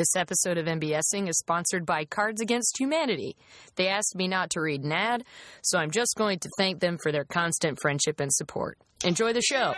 This episode of MBSing is sponsored by Cards Against Humanity. They asked me not to read an ad, so I'm just going to thank them for their constant friendship and support. Enjoy the show.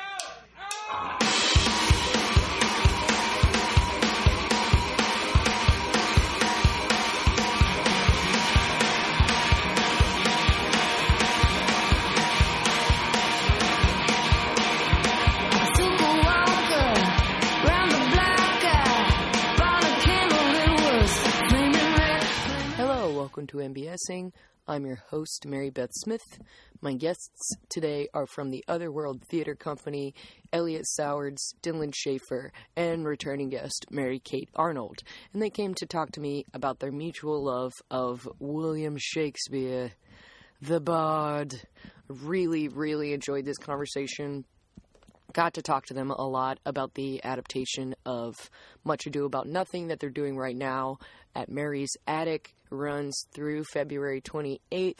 Welcome to MBSing. I'm your host, Mary Beth Smith. My guests today are from the Otherworld Theater Company, Elliot Sowards, Dylan Schaefer, and returning guest, Mary Kate Arnold. And they came to talk to me about their mutual love of William Shakespeare, the Bard. Really, really enjoyed this conversation got to talk to them a lot about the adaptation of Much Ado About Nothing that they're doing right now at Mary's Attic. Runs through February 28th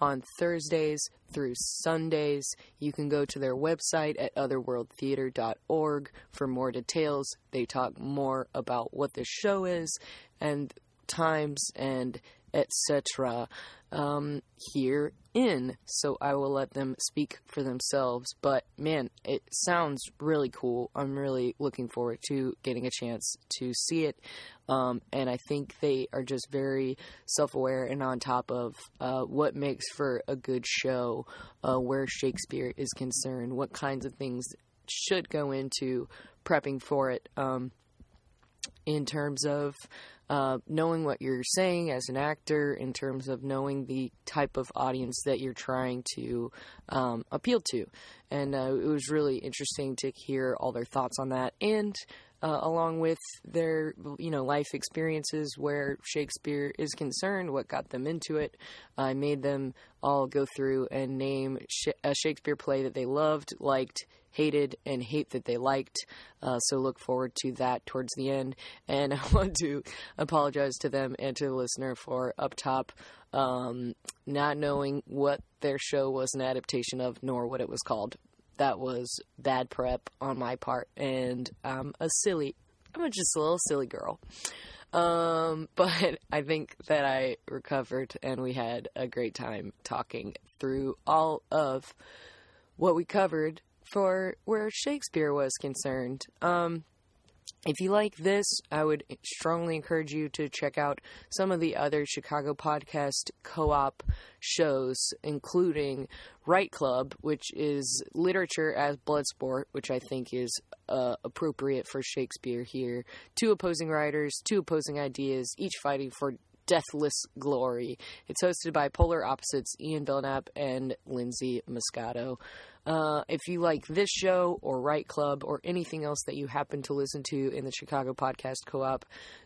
on Thursdays through Sundays. You can go to their website at otherworldtheater.org for more details. They talk more about what the show is and times and etc. Um, here in, so I will let them speak for themselves. But man, it sounds really cool. I'm really looking forward to getting a chance to see it. Um, and I think they are just very self aware and on top of uh, what makes for a good show, uh, where Shakespeare is concerned, what kinds of things should go into prepping for it. Um, in terms of uh, knowing what you're saying as an actor, in terms of knowing the type of audience that you're trying to um, appeal to. And uh, it was really interesting to hear all their thoughts on that. And uh, along with their you know life experiences where Shakespeare is concerned, what got them into it. I made them all go through and name a Shakespeare play that they loved, liked, hated, and hate that they liked. Uh, so look forward to that towards the end. And I want to apologize to them and to the listener for up top um, not knowing what their show was an adaptation of, nor what it was called that was bad prep on my part, and I'm a silly, I'm just a little silly girl. Um, but I think that I recovered, and we had a great time talking through all of what we covered for where Shakespeare was concerned. Um, if you like this, I would strongly encourage you to check out some of the other Chicago podcast co op shows, including Write Club, which is literature as blood sport, which I think is uh, appropriate for Shakespeare here. Two opposing writers, two opposing ideas, each fighting for deathless glory. It's hosted by Polar Opposites Ian Belknap and Lindsay Muscato. Uh, if you like this show or Write Club or anything else that you happen to listen to in the Chicago Podcast Co op,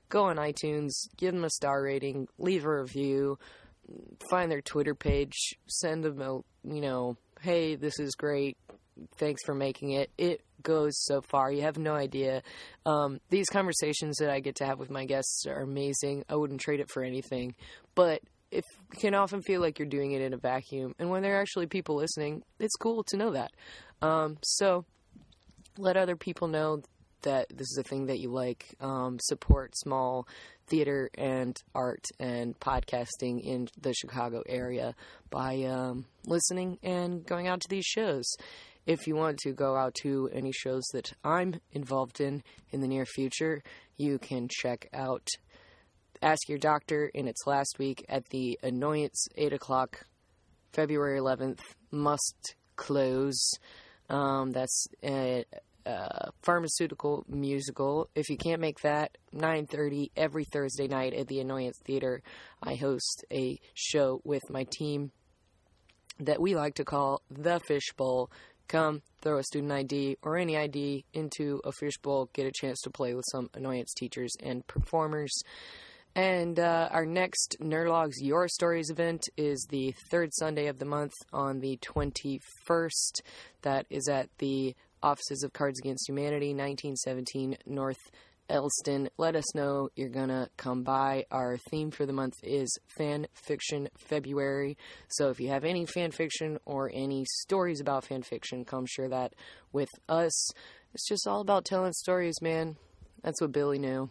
go on iTunes, give them a star rating, leave a review, find their Twitter page, send them a, you know, hey, this is great. Thanks for making it. It goes so far. You have no idea. Um, these conversations that I get to have with my guests are amazing. I wouldn't trade it for anything. But it can often feel like you're doing it in a vacuum. And when there are actually people listening, it's cool to know that. Um, so let other people know that this is a thing that you like. Um, support small theater and art and podcasting in the Chicago area by um, listening and going out to these shows. If you want to go out to any shows that I'm involved in in the near future, you can check out Ask Your Doctor in its last week at the Annoyance 8 o'clock, February 11th, must close. Um, that's a, a, pharmaceutical musical. If you can't make that, 9.30 every Thursday night at the Annoyance Theater, I host a show with my team that we like to call The Fishbowl. Come, throw a student ID or any ID into a fishbowl, get a chance to play with some annoyance teachers and performers. And uh, our next Nerdologues Your Stories event is the third Sunday of the month on the 21st. That is at the Offices of Cards Against Humanity, 1917 North Elston. Let us know you're going to come by. Our theme for the month is Fan Fiction February. So if you have any fan fiction or any stories about fan fiction, come share that with us. It's just all about telling stories, man. That's what Billy knew.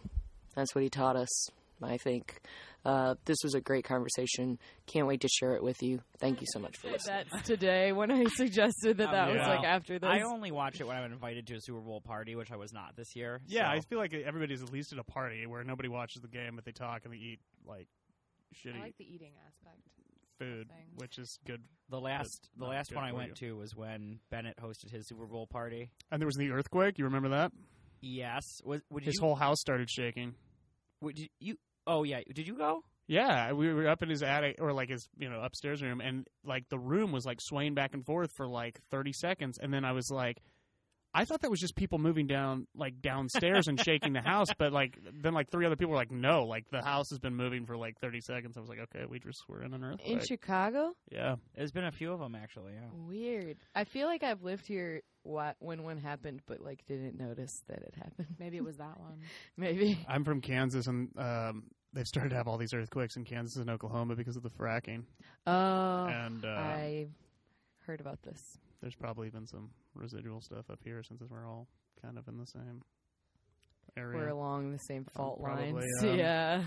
That's what he taught us, I think. Uh, this was a great conversation. Can't wait to share it with you. Thank you so much for listening. That's today when I suggested that Oh, that was yeah. like after this. I only watch it when I'm invited to a Super Bowl party, which I was not this year. Yeah, I feel like everybody's at least at a party where nobody watches the game, but they talk and they eat like shitty I like the eating aspect. food, which is good. the last the last one I for went to was when Bennett hosted his Super Bowl party. And there was the earthquake. You remember that? Yes, was would His you, whole house started shaking. would you, you? Oh yeah, did you go? Yeah, we were up in his attic or like his you know upstairs room, and like the room was like swaying back and forth for like thirty seconds, and then I was like, I thought that was just people moving down like downstairs and shaking the house, but like then like three other people were like, no, like the house has been moving for like thirty seconds. I was like, okay, we just were in an earthquake. in. Chicago. yeah, There's been a few of them actually. Yeah. Weird. I feel like I've lived here wha- when one happened, but like didn't notice that it happened. Maybe it was that one. Maybe. I'm from Kansas, and um, they've started to have all these earthquakes in Kansas and Oklahoma because of the fracking, Oh, and uh, I heard about this. there's probably been some residual stuff up here since we're all kind of in the same area. We're along the same fault probably, lines. um, yeah.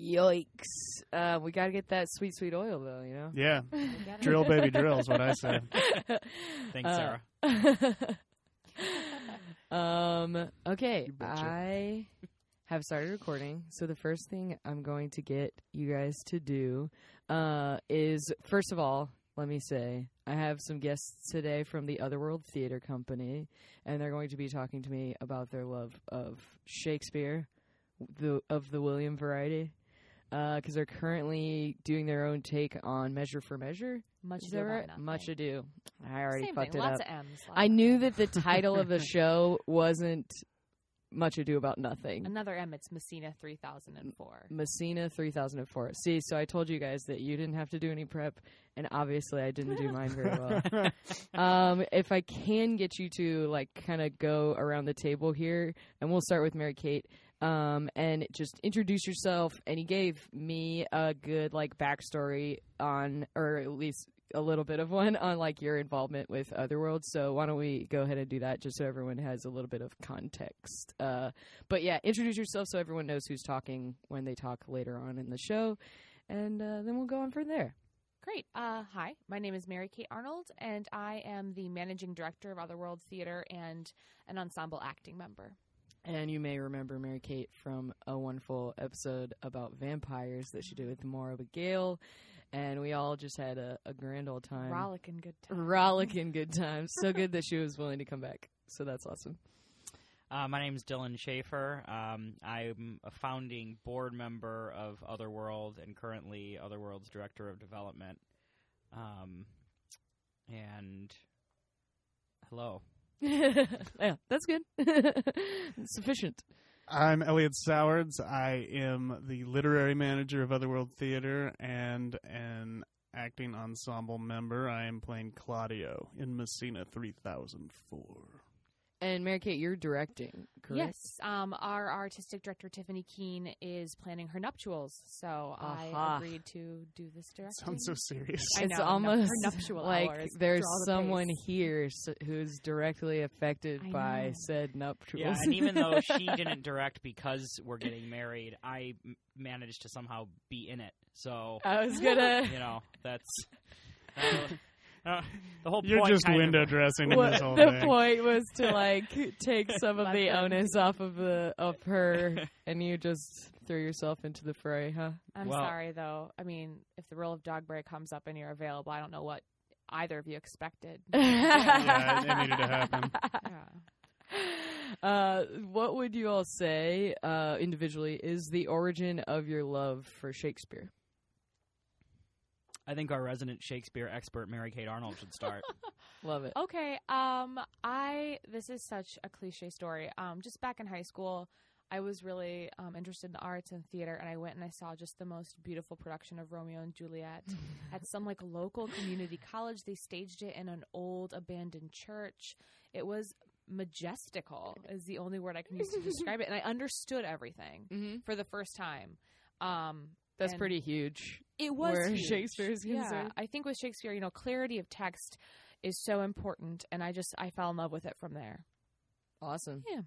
Yikes. Uh, we got to get that sweet, sweet oil, though, you know? yeah, We'll get it. drill baby drill is what I say. Thanks, Uh, Sarah. um, okay. You. I have started recording. So the first thing I'm going to get you guys to do uh, is, first of all, let me say, I have some guests today from the Otherworld Theater Company, and they're going to be talking to me about their love of Shakespeare, the of the William variety, because they're currently doing their own take on Measure for Measure. Much ado right? Much ado. I already Same fucked thing. it Lots up. of M's. I knew that the title of the show wasn't Much Ado About Nothing. Another M. It's Messina 3004. Messina 3004. See, so I told you guys that you didn't have to do any prep, and obviously I didn't do mine very well. um, if I can get you to like kind of go around the table here, and we'll start with Mary Kate. Um, and just introduce yourself. And he gave me a good like backstory on, or at least a little bit of one on like your involvement with Otherworld. So why don't we go ahead and do that, just so everyone has a little bit of context. Uh, but yeah, introduce yourself so everyone knows who's talking when they talk later on in the show, and uh, then we'll go on from there. Great. Uh, hi, my name is Mary Kate Arnold, and I am the managing director of Otherworld Theater and an ensemble acting member. And you may remember Mary Kate from a wonderful episode about vampires that she did with Maura McGale. And we all just had a, a grand old time. Rollicking good time. Rollicking good times. So good that she was willing to come back. So that's awesome. Uh, my is Dylan Schaefer. Um, I'm a founding board member of Otherworld and currently Otherworld's director of development. Um, and hello. yeah, that's good. Sufficient. I'm Elliot Sowards. I am the literary manager of Otherworld Theater and an acting ensemble member. I am playing Claudio in Messina 3004. And Mary Kate, you're directing, correct? Yes. Um, our artistic director Tiffany Keane is planning her nuptials, so Aha. I agreed to do this directing. Sounds so serious. I it's know, almost nuptial like there's draw the someone pace. here who's directly affected I by know. said nuptials. Yeah, and even though she didn't direct because we're getting married, I m- managed to somehow be in it. So I was gonna. you know that's uh, uh, the whole. You're point just kind of- window dressing in What this whole the thing. point was to like take some of the onus off of the of her, and you just threw yourself into the fray, huh? I'm Well- sorry though. I mean, if the role of Dogberry comes up and you're available, I don't know what either of you expected. Yeah, it needed to happen. Yeah. Uh, what would you all say uh, individually is the origin of your love for Shakespeare? I think our resident Shakespeare expert Mary Kate Arnold should start. Love it. Okay. Um, I this is such a cliche story. Um, just back in high school, I was really um, interested in the arts and theater, and I went and I saw just the most beautiful production of Romeo and Juliet at some like local community college. They staged it in an old abandoned church. It was majestical, is the only word I can use to describe it, and I understood everything Mm-hmm. for the first time. Um, That's And- pretty huge. it was Where huge. Shakespeare is Yeah, concerned. I think with Shakespeare, you know, clarity of text is so important, and I just I fell in love with it from there. Awesome. Yeah.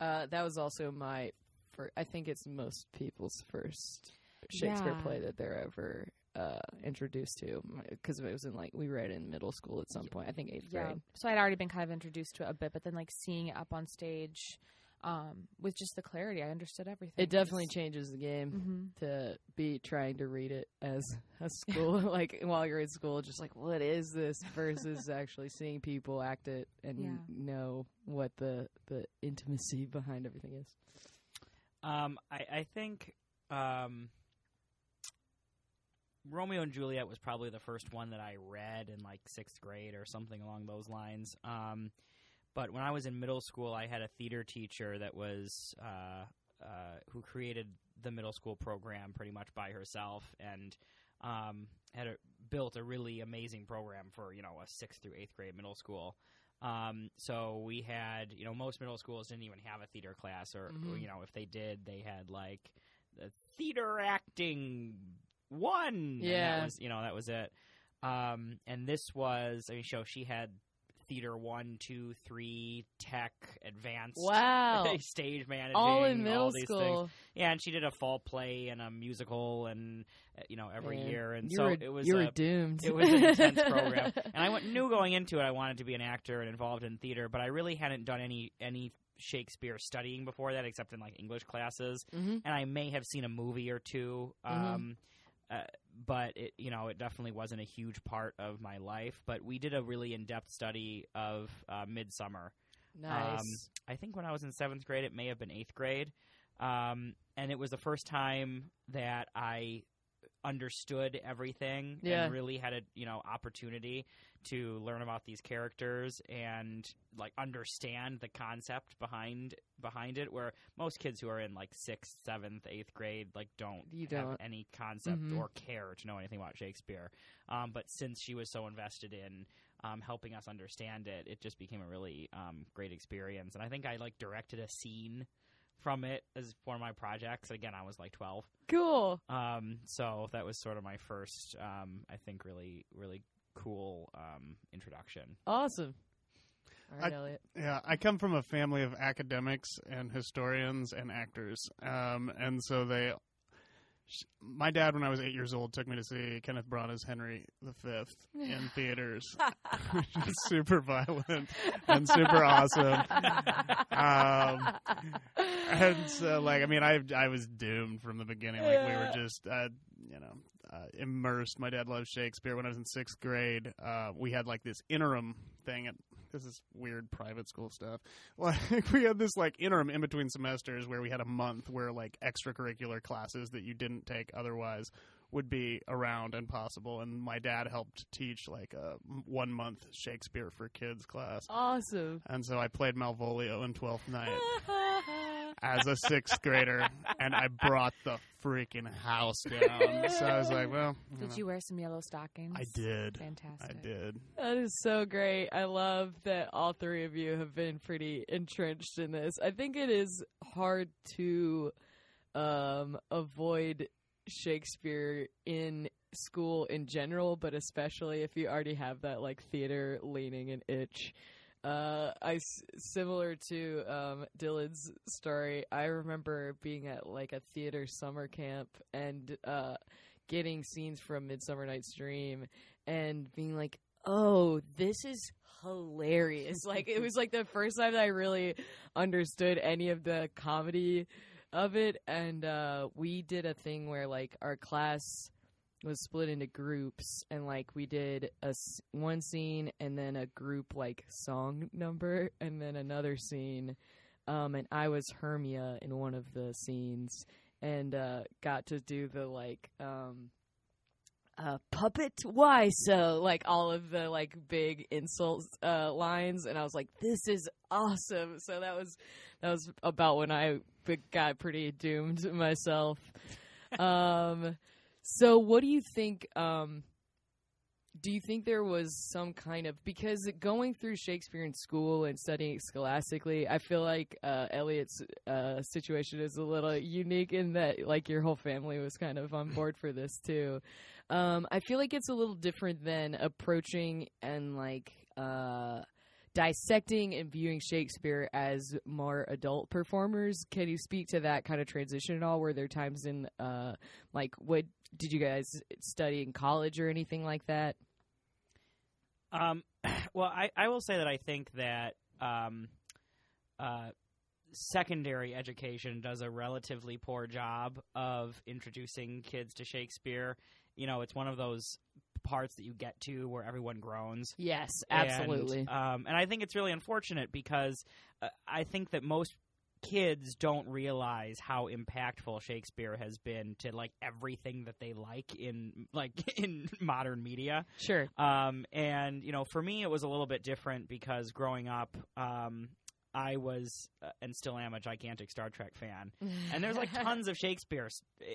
Uh, that was also my first. I think it's most people's first Shakespeare Yeah. play that they're ever uh, introduced to because it was in like we read in middle school at some point. I think eighth Yeah. grade. So I'd already been kind of introduced to it a bit, but then like seeing it up on stage um, with just the clarity, I understood everything. It definitely changes the game. hmm to be trying to read it as a school like while you're in school just like what is this versus actually seeing people act it and Yeah. know what the the intimacy behind everything is Um, I, I think um, Romeo and Juliet was probably the first one that I read in like sixth grade or something along those lines. Um, but when I was in middle school, I had a theater teacher that was uh, uh, who created the middle school program pretty much by herself and um, had a, built a really amazing program for you know a sixth through eighth grade middle school. Um, so we had, you know, most middle schools didn't even have a theater class, or Mhm. you know, if they did, they had like the theater acting one. Yeah. was, you know, that was it. Um, and this was, I mean, so she had theater one, two, three, tech, advanced, wow stage managing, all in middle these school Things. Yeah, and she did a fall play and a musical, and uh, you know, every Man, year, and you so were, it was you a, were doomed it was an intense program. And I went, knew going into it I wanted to be an actor and involved in theater, but I really hadn't done any any Shakespeare studying before that, except in like English classes. hmm And I may have seen a movie or 2 Mhm. um, uh, but it you know it definitely wasn't a huge part of my life. But we did a really in depth study of uh, Midsummer. nice Um, I think when I was in seventh grade, it may have been eighth grade, um, and it was the first time that I understood everything Yeah. and really had a you know opportunity to learn about these characters and like understand the concept behind behind it where most kids who are in like sixth seventh eighth grade like don't You have don't. any concept Mhm. or care to know anything about shakespeare um, but since she was so invested in um, helping us understand it, it just became a really um, great experience. And I think I like directed a scene from it as one of my projects. Again, I was like twelve, cool um, so that was sort of my first, um, I think, really, really cool um, introduction. awesome all right I- elliot Yeah, I come from a family of academics and historians and actors, um, and so they. My dad, when I was eight years old, took me to see Kenneth Branagh's Henry V in theaters, which is super violent and super awesome. Um, and so, like, I mean, I I was doomed from the beginning. Like, we were just, uh, you know, uh, immersed. My dad loved Shakespeare. When I was in sixth grade, uh, we had like this interim thing at this is weird private school stuff. Like, we had this like interim in between semesters where we had a month where like extracurricular classes that you didn't take otherwise would be around and possible. And my dad helped teach like a one month Shakespeare for kids class. awesome And so I played Malvolio in Twelfth Night as a sixth grader, and I brought the freaking house down. So I was like, well, you Did know, you wear some yellow stockings? I did. Fantastic. I did. That is so great. I love that all three of you have been pretty entrenched in this. I think it is hard to um, avoid Shakespeare in school in general, but especially if you already have that like theater leaning and itch. Uh, I similar to um, Dylan's story. I remember being at like a theater summer camp and uh, getting scenes from Midsummer Night's Dream and being like, "Oh, this is hilarious!" like it was like the first time that I really understood any of the comedy of it. And uh, we did a thing where like our class was split into groups and like we did a one scene and then a group like song number and then another scene. Um and I was Hermia in one of the scenes and uh got to do the like um uh puppet why so like all of the like big insults uh lines. And I was like this is awesome. So that was that was about when I got pretty doomed myself. Um so what do you think um do you think there was some kind of because going through Shakespeare in school and studying it scholastically, I feel like uh, Elliot's uh, situation is a little unique in that like your whole family was kind of on board for this too. Um, I feel like it's a little different than approaching and like uh, dissecting and viewing Shakespeare as more adult performers. Can you speak to that kind of transition at all? Were there times in uh like what did you guys study in college or anything like that? Um, well, I, I will say that I think that um, uh, secondary education does a relatively poor job of introducing kids to Shakespeare. You know, it's one of those parts that you get to where everyone groans. Yes, And, um, and I think it's really unfortunate because uh, I think that most kids don't realize how impactful Shakespeare has been to like everything that they like in like in modern media. Sure. Um, and you know, for me, it was a little bit different because growing up, um, I was uh, and still am a gigantic Star Trek fan, and there's like tons of Shakespeare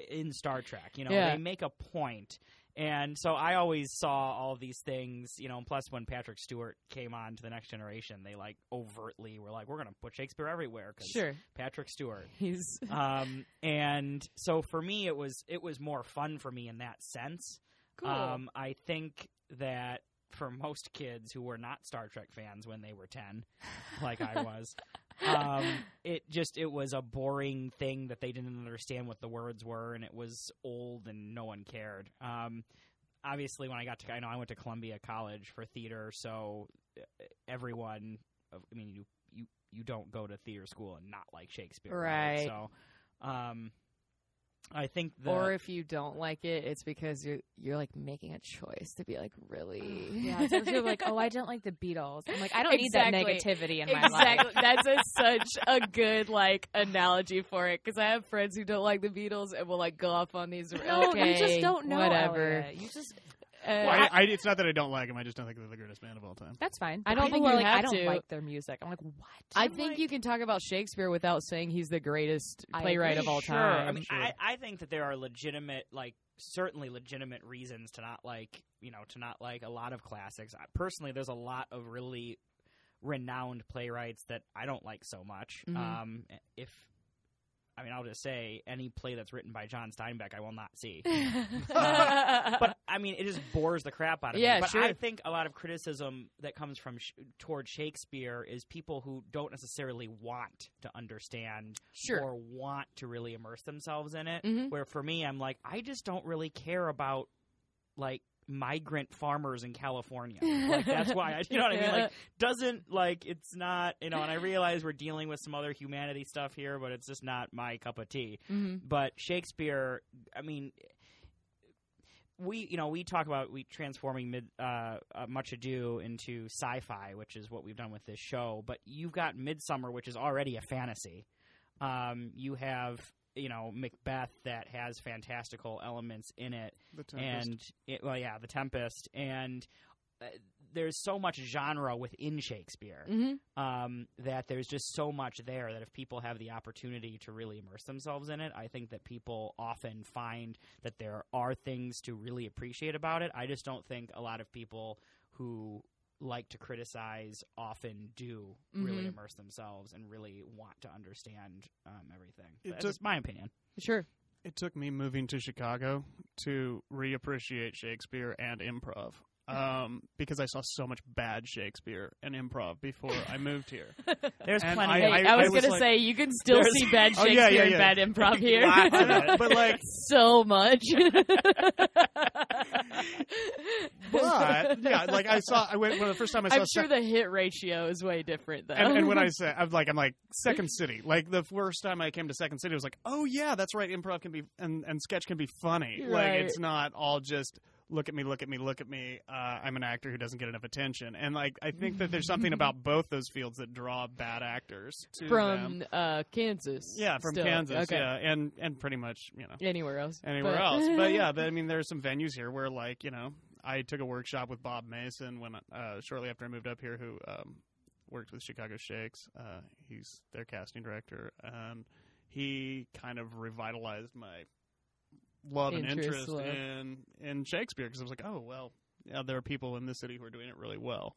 in Star Trek. You know, Yeah. they make a point. And so I always saw all these things, you know. And plus, when Patrick Stewart came on to the Next Generation, they like overtly were like, "We're going to put Shakespeare everywhere." Cause Sure. Patrick Stewart He's um, and so for me, it was it was more fun for me in that sense. cool. Um, I think that for most kids who were not Star Trek fans when they were ten, like I was, um, it just it was a boring thing that they didn't understand what the words were, and it was old and no one cared. Um, obviously, when I got to I know I went to Columbia College for theater, so uh, everyone, I mean, you you you don't go to theater school and not like Shakespeare, Right. So, um, I think the or if you don't like it, it's because you're you're like making a choice to be like really Yeah, it's actually like, oh, I don't like the Beatles. I'm like, I don't need that Exactly. negativity in my life. Exactly. That's a, such a good like analogy for it because I have friends who don't like the Beatles and will like go off on these. No, okay, you just don't know. Whatever. Elliot. You just Uh, Well, I, I, it's not that I don't like them. I just don't think they're the greatest band of all time. that's fine. I don't think you like, have I don't to. like their music. I'm like, what? I I'm think like- you can talk about Shakespeare without saying he's the greatest playwright of all Sure. time. I mean, Sure. I, I think that there are legitimate, like, certainly legitimate reasons to not like, you know, to not like a lot of classics. I, personally, there's a lot of really renowned playwrights that I don't like so much. Mhm. Um, if I mean, I'll just say any play that's written by John Steinbeck, I will not see. but I mean, it just bores the crap out of Yeah, me. But sure. I think a lot of criticism that comes from sh- toward Shakespeare is people who don't necessarily want to understand sure. or want to really immerse themselves in it. Mhm. Where for me, I'm like, I just don't really care about like migrant farmers in California. like that's why I, you know what I mean? Like doesn't like it's not you know. And I realize we're dealing with some other humanity stuff here, but it's just not my cup of tea. Mhm. But Shakespeare, I mean. We, you know, we talk about we transforming mid, uh, uh, Much Ado into sci-fi, which is what we've done with this show. But you've got Midsummer, which is already a fantasy. Um, you have, you know, Macbeth that has fantastical elements in it, The Tempest. and it, well, yeah, The Tempest, and uh, there's so much genre within Shakespeare Mhm. um, that there's just so much there that if people have the opportunity to really immerse themselves in it, I think that people often find that there are things to really appreciate about it. I just don't think a lot of people who like to criticize often do really Mhm. immerse themselves and really want to understand um, everything. It That's took- just my opinion. Sure. it took me moving to Chicago to reappreciate Shakespeare and improv. Um, because I saw so much bad Shakespeare and improv before I moved here. There's And plenty. I- Hey, of, I, I was was gonna say you can still see bad Oh, Shakespeare yeah, yeah, and bad improv here. Lots but like, so much. But yeah, like I saw. I went when the first time I saw. I'm sure Sec- the hit ratio is way different though. and, and when I say I'm like I'm like Second City. Like the first time I came to Second City, I was like, oh yeah, that's right. Improv can be and, and sketch can be funny. Like it's not all just look at me, look at me, look at me. Uh, I'm an actor who doesn't get enough attention. And like I think that there's something about both those fields that draw bad actors from uh, Kansas. Yeah, from still. Kansas. Okay. Yeah, and and pretty much you know Anywhere else. anywhere But- else. But yeah, but, I mean, there's some venues here where like you know I took a workshop with Bob Mason when uh, shortly after I moved up here, who um, worked with Chicago Shakes. Uh, he's their casting director, and he kind of revitalized my love and Interest, interest love. in in Shakespeare because I was like, oh well, yeah, there are people in this city who are doing it really well,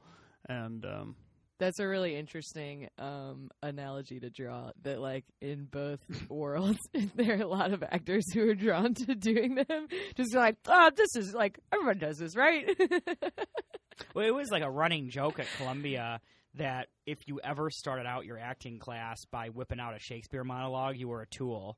and um, That's a really interesting um, analogy to draw. That like in both worlds, there are a lot of actors who are drawn to doing them. Just like, oh, this is like everyone does this, right? Well, it was like a running joke at Columbia that if you ever started out your acting class by whipping out a Shakespeare monologue, you were a tool.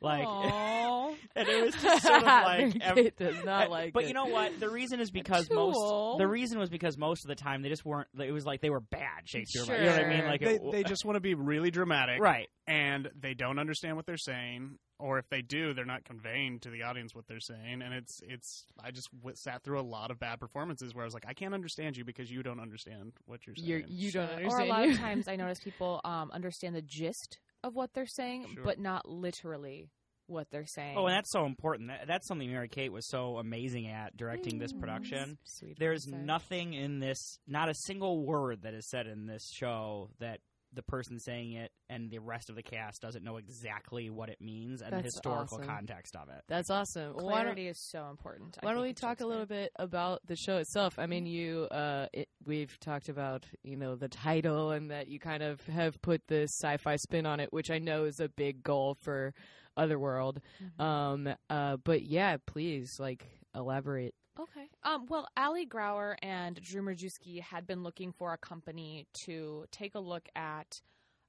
Like, and it was just sort of like. ev- it does not like but it. you know what? The reason is because most. The reason was because most of the time they just weren't. It was like they were bad Shakespeare. You know what I mean? Like They, it, they just want to be really dramatic, right. and they don't understand what they're saying, or if they do, they're not conveying to the audience what they're saying. And it's it's. I just w- sat through a lot of bad performances where I was like, I can't understand you because you don't understand what you're saying. You're, you don't Or a lot of times, I notice people um, understand the gist of what they're saying, Sure. but not literally what they're saying. Oh, and that's so important. That, that's something Mary Kate was so amazing at directing this production. Sweet There's nothing in this, not a single word that is said in this show that the person saying it and the rest of the cast doesn't know exactly what it means and the historical awesome. context of it. That's awesome. Well, why don't, Clarity is so important. Why don't we talk a little bit about the show itself? I mean, you, uh, it, we've talked about you know the title and that you kind of have put this sci-fi spin on it, which I know is a big goal for Otherworld. Mhm. Um, uh, but yeah, please like elaborate. Okay. Um, well, Ali Grauer and Drew Merjewski had been looking for a company to take a look at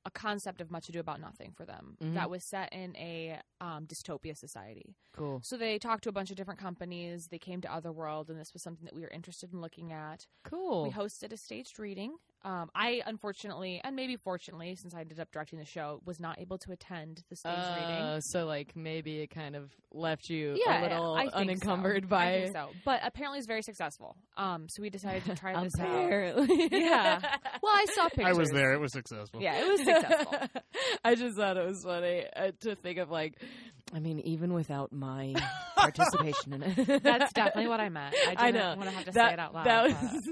a concept of Much Ado About Nothing for them Mhm. that was set in a um, dystopia society. Cool. So they talked to a bunch of different companies. They came to Otherworld, and this was something that we were interested in looking at. Cool. We hosted a staged reading. Um, I unfortunately, and maybe fortunately, since I ended up directing the show, was not able to attend the stage reading. Uh, so like maybe it kind of left you Yeah, a little I think unencumbered so. by I think so. But apparently, it's very successful. Um, so we decided to try this out. apparently. Yeah. Well, I saw pictures. I was there. It was successful. Yeah, it was successful. I just thought it was funny uh, to think of like, I mean, even without my participation in it. That's definitely what I meant. I didn't I know. want to have to that, say it out loud. That but- was,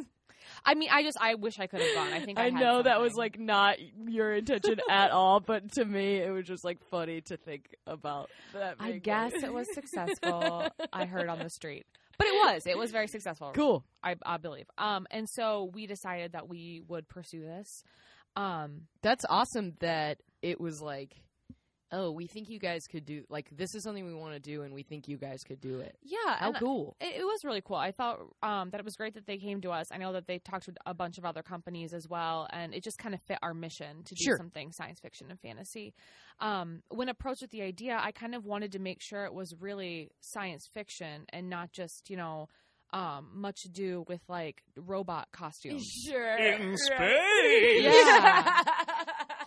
I mean, I just, I wish I could have gone. I think I, I, had know that was like not your intention at all, but to me, it was just like funny to think about that. I guess it was successful. I heard on the street, but it was. It was very successful. cool. I, I believe. Um, and so we decided that we would pursue this. Um, That's awesome that it was like, oh, we think you guys could do like this is something we want to do, and we think you guys could do it. yeah, How cool! It, it was really cool. I thought um, that it was great that they came to us. I know that they talked to a bunch of other companies as well, and it just kind of fit our mission to do Sure. something science fiction and fantasy. Um, when approached with the idea, I kind of wanted to make sure it was really science fiction and not just you know um, much ado with like robot costumes. Sure. In space. Yeah.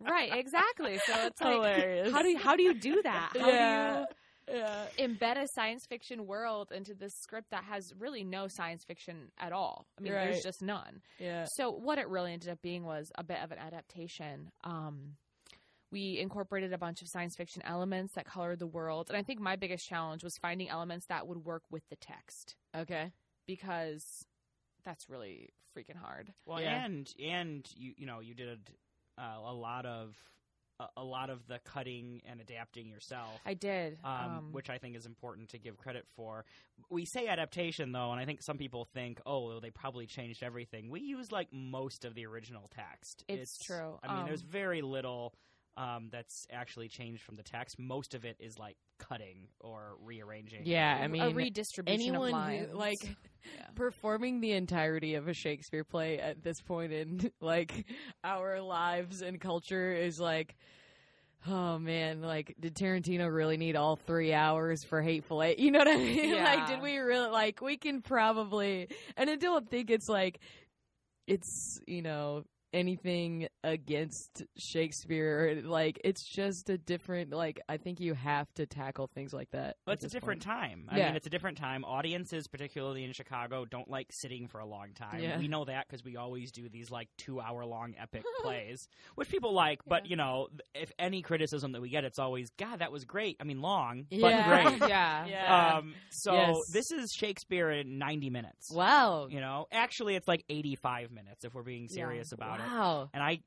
right, exactly. So it's like how do you, how do you do that? How Yeah. do you yeah. embed a science fiction world into this script that has really no science fiction at all. I mean, Right. there's just none. Yeah. So what it really ended up being was a bit of an adaptation. Um, we incorporated a bunch of science fiction elements that colored the world, and I think my biggest challenge was finding elements that would work with the text Okay. because that's really freaking hard. Well, Yeah. and and you you know you did uh, a lot of a, a lot of the cutting and adapting yourself. I did, um, um, which I think is important to give credit for. We say adaptation though, and I think some people think, oh, they probably changed everything. We use like most of the original text. It's true. I mean, there's Um, very little um, that's actually changed from the text. Most of it is like cutting or rearranging. Yeah, I mean, a redistribution anyone of lines. who like Yeah. performing the entirety of a Shakespeare play at this point in like our lives and culture is like oh man like did Tarantino really need all 3 hours for Hateful Eight you know what I mean like did we really like we can probably and I don't think it's like it's you know anything against Shakespeare like it's just a different like I think you have to tackle things like that But it's a different point. time. I Yeah. mean, it's a different time. Audiences, particularly in Chicago, don't like sitting for a long time. Yeah. We know that because we always do these like two-hour-long epic plays, which people like. But you know, if any criticism that we get, it's always, "God, that was great." I mean, long, Yeah. but great. yeah. Yeah. Um, so Yes. this is Shakespeare in 90 minutes. wow You know, actually, it's like 85 minutes if we're being serious about it. wow And I,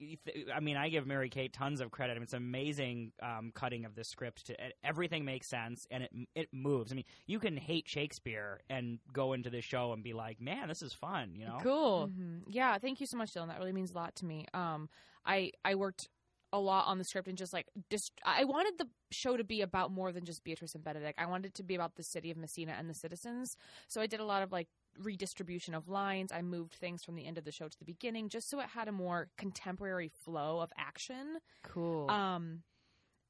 I mean, I give Mary Kate tons of credit. I mean, it's amazing um, cutting of the script. To, everything makes sense and it it moves. I mean, you can hate Shakespeare and go into this show and be like, "Man, this is fun." You know, Cool. Mhm. Yeah, thank you so much, Dylan. That really means a lot to me. Um, I I worked a lot on the script and just like dist- I wanted the show to be about more than just Beatrice and Benedick. I wanted it to be about the city of Messina and the citizens. So I did a lot of like redistribution of lines. I moved things from the end of the show to the beginning just so it had a more contemporary flow of action. Cool. Um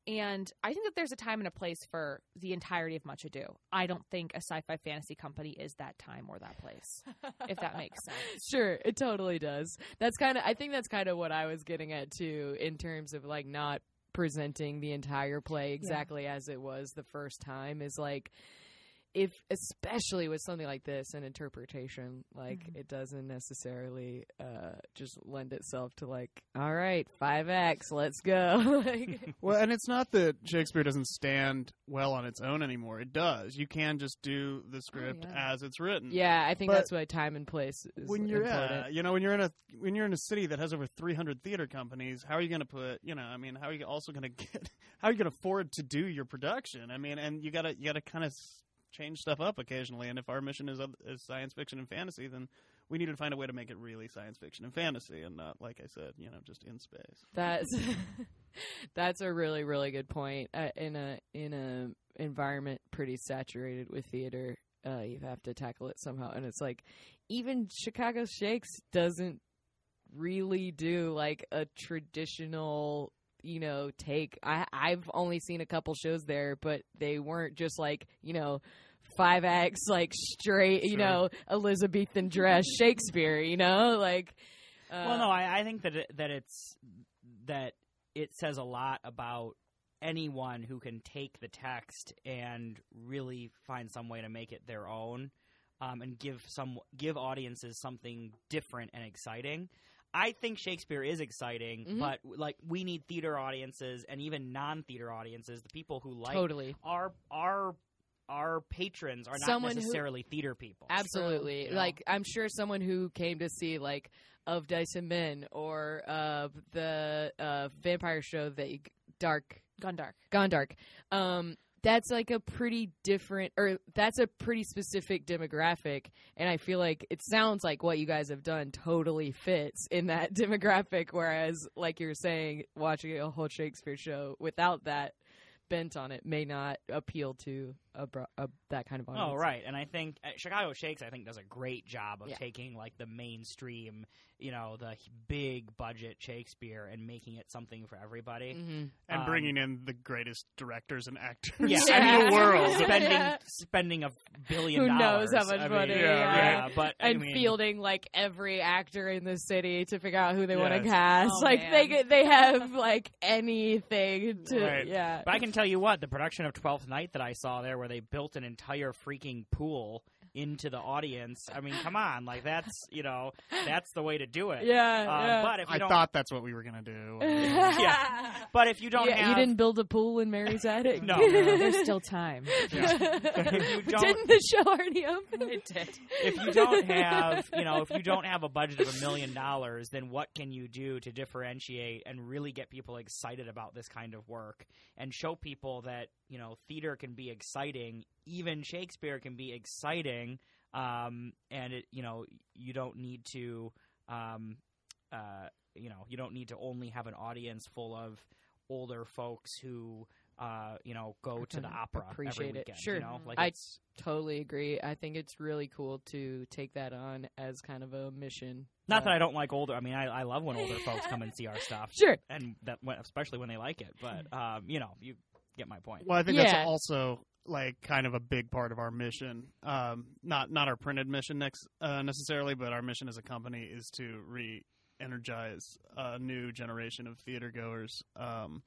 and I think that there's a time and a place for the entirety of Much Ado. I don't think a sci-fi fantasy company is that time or that place, if that makes sense. Sure, it totally does. That's kind of I think that's kind of what I was getting at too in terms of like not presenting the entire play exactly as it was the first time is like if especially with something like this an interpretation like Mhm. it doesn't necessarily uh just lend itself to like all right 5x let's go like Well, and it's not that Shakespeare doesn't stand well on its own anymore. It does. You can just do the script yeah. as it's written. yeah i think But that's why time and place is When you're, important you know, when you're in a when you're in a city that has over 300 theater companies, how are you going to put, you know, I mean, how are you also going to get, how are you going to afford to do your production? I mean, and you got to you got to kind of change stuff up occasionally. And if our mission is, is science fiction and fantasy, then we need to find a way to make it really science fiction and fantasy, and not like I said, you know, just in space. That's that's a really really good point. Uh, in a in a environment pretty saturated with theater, uh, you have to tackle it somehow. And it's like even Chicago Shakes doesn't really do like a traditional you know take i i've only seen a couple shows there but they weren't just like you know five acts like straight you Sure. know elizabethan dress shakespeare you know like uh, well, no, I, I think that it, that it's that it says a lot about anyone who can take the text and really find some way to make it their own, um, and give some give audiences something different and exciting. I think Shakespeare is exciting, Mhm. but like we need theater audiences and even non-theater audiences, the people who like totally our our our patrons are not Someone who- necessarily theater people. Absolutely. You know? Like I'm sure someone who came to see like of Dice and Men or uh, the uh, vampire show that you, Dark Gone dark. Gone Dark. Um, that's like a pretty different, or that's a pretty specific demographic, and I feel like it sounds like what you guys have done totally fits in that demographic. Whereas, like you're saying, watching a whole Shakespeare show without that bent on it may not appeal to a, bro- a that kind of audience. Oh, right. And I think uh, Chicago Shakes, I think, does a great job of Yeah. taking like the mainstream, you know, the big budget Shakespeare and making it something for everybody. hmm And Um, bringing in the greatest directors and actors Yeah. in the world. spending spending a billion Who knows dollars. how much I mean, money, yeah. yeah, but I and mean, fielding like every actor in the city to figure out who they want to cast. Oh, like man. they they have like anything to Right. yeah. But I can tell you what, the production of Twelfth Night that I saw there, where they built an entire freaking pool into the audience. I mean, come on, like that's you know that's the way to do it. yeah, Um, yeah. But if you I don't, thought that's what we were gonna do. Yeah. but if you don't yeah, have, you didn't build a pool in Mary's attic. No, no. There's still time. If you don't- Didn't the show already open? It did. if you don't have, you know, if you don't have a budget of a million dollars, then what can you do to differentiate and really get people excited about this kind of work and show people that, you know, theater can be exciting, even Shakespeare can be exciting, um, and it, you know, you don't need to, um, uh, you know, you don't need to only have an audience full of older folks who, uh, you know, go to the opera appreciate every it. Sure. you know, like I- it's, Totally agree. I think it's really cool to take that on as kind of a mission. Not Uh, that I don't like older. I mean, I, I love when older folks come and see our stuff, Sure. and that especially when they like it. But um, you know, you get my point. Well, I think Yeah. that's also like kind of a big part of our mission. Um, not not our printed mission next uh, necessarily, but our mission as a company is to re-energize a new generation of theater goers. Um,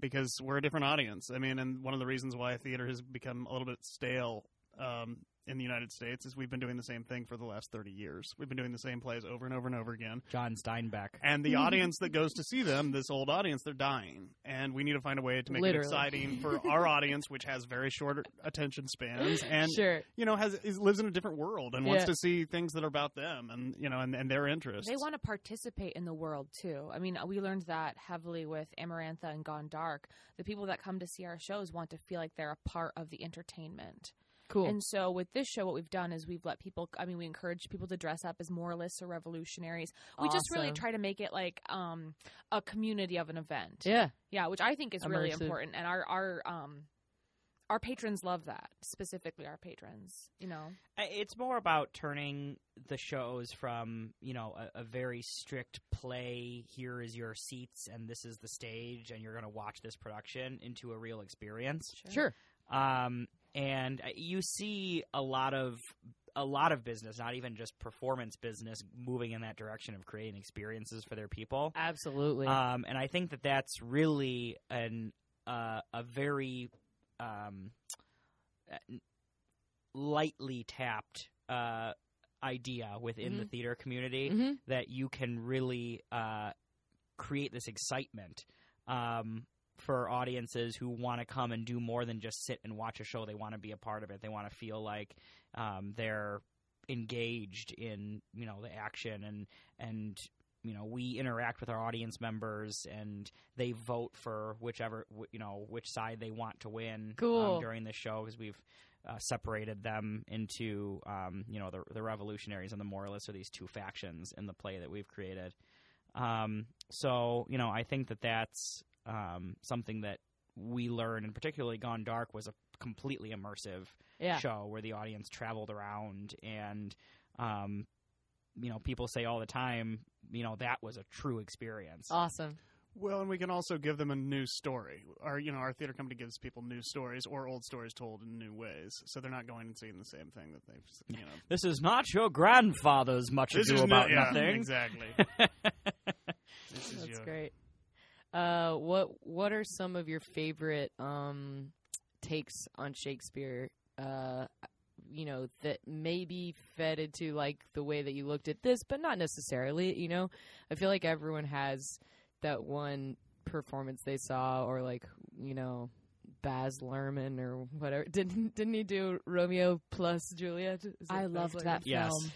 because we're a different audience. I mean, and one of the reasons why theater has become a little bit stale um, in the United States is we've been doing the same thing for the last 30 years. We've been doing the same plays over and over and over again. John Steinbeck. And the audience that goes to see them, this old audience, they're dying. And we need to find a way to make Literally. it exciting for our audience, which has very short attention spans and sure. you know has is, lives in a different world and wants to see things that are about them and you know and, and their interests. They want to participate in the world too. I mean, we learned that heavily with Amarantha and Gone Dark. The people that come to see our shows want to feel like they're a part of the entertainment. Cool. And so with this show, what we've done is we've let people. I mean, we encourage people to dress up as moralists or revolutionaries. We just really try to make it like um, a community of an event. yeah. Yeah, which I think is really important, and our our um our patrons love that. Specifically, our patrons. You know, It's more about turning the shows from you know a, a very strict play. Here is your seats, and this is the stage, and you're going to watch this production into a real experience. Sure. Um, and you see a lot of a lot of business, not even just performance business, moving in that direction of creating experiences for their people. Absolutely. Um, and I think that that's really an uh, a very um, uh, lightly tapped uh, idea within the Mhm. theater community hmm that you can really uh, create this excitement um, for audiences who want to come and do more than just sit and watch a show. They want to be a part of it. They want to feel like um, they're engaged in you know the action and and you know we interact with our audience members and they vote for whichever you know which side they want to win Cool. um, during the show because we've uh, separated them into um, you know the, the revolutionaries and the moralists are these two factions in the play that we've created um, so you know I think that that's um, something that we learned and particularly Gone Dark was a completely immersive Yeah. show where the audience traveled around and um, you know people say all the time you know that was a true experience Awesome. Well, and we can also give them a new story. Our, you know, our theater company gives people new stories or old stories told in new ways, so they're not going and seeing the same thing that they've, you know. this is not your grandfather's much This ado about not, yeah, nothing exactly. This is That's your, great. Uh, what What are some of your favorite um, takes on Shakespeare? Uh, you know that maybe fed into like the way that you looked at this, but not necessarily. You know, I feel like everyone has that one performance they saw, or like you know. Baz Luhrmann or whatever didn't didn't he do Romeo plus Juliet? I Baz loved Luhrmann? that Yes.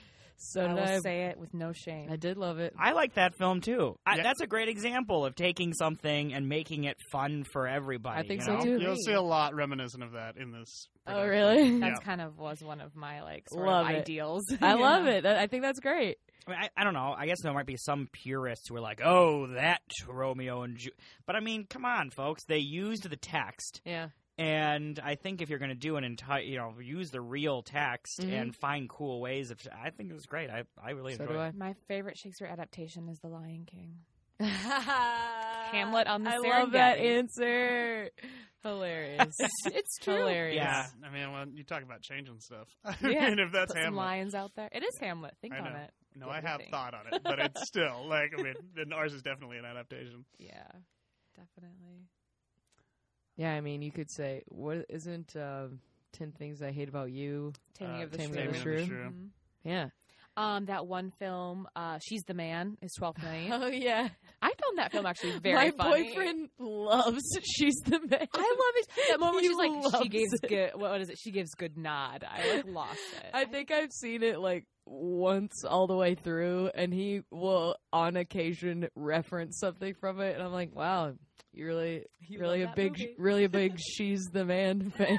Film. So I did will I. say it with no shame. I did love it. I like that film too. I, Yeah. That's a great example of taking something and making it fun for everybody. I think you so, know? too. You'll see a lot reminiscent of that in this. Oh, really? That's Yeah. kind of was one of my like sort Love of ideals. I love know? it. I think that's great. I, mean, I, I don't know. I guess there might be some purists who are like, "Oh, that Romeo and Juliet," But I mean, come on, folks. They used the text, Yeah. And I think if you're going to do an entire, you know, use the real text Mhm. and find cool ways of, I think it was great. I I really So enjoyed do I. it. My favorite Shakespeare adaptation is The Lion King. Hamlet on the I love that answer. Hilarious. It's true. Hilarious. Yeah. I mean, well, you talk about changing stuff. I Yeah. mean, if that's Put some Hamlet. lions out there. It is Hamlet. Think I on know. it. No, What I have think? thought on it, but it's still like I mean, ours is definitely an adaptation. Yeah, definitely. Yeah, I mean, you could say, what isn't uh, 10 Things I Hate About You? Taming Uh, of the Taming Shrew. of the Taming of the Shrew. Shrew. Mhm. Yeah. Um, that one film, uh, She's the Man, is Twelfth Night. Oh, yeah. I found that film actually very My funny. boyfriend loves She's the Man. I love it. That moment He she's like, she gives it. good. What is it? She gives good nod. I like lost it. I think I've seen it like once all the way through, and he will on occasion reference something from it, and I'm like, wow, you're really, You really a big, movie. really a big She's the Man fan.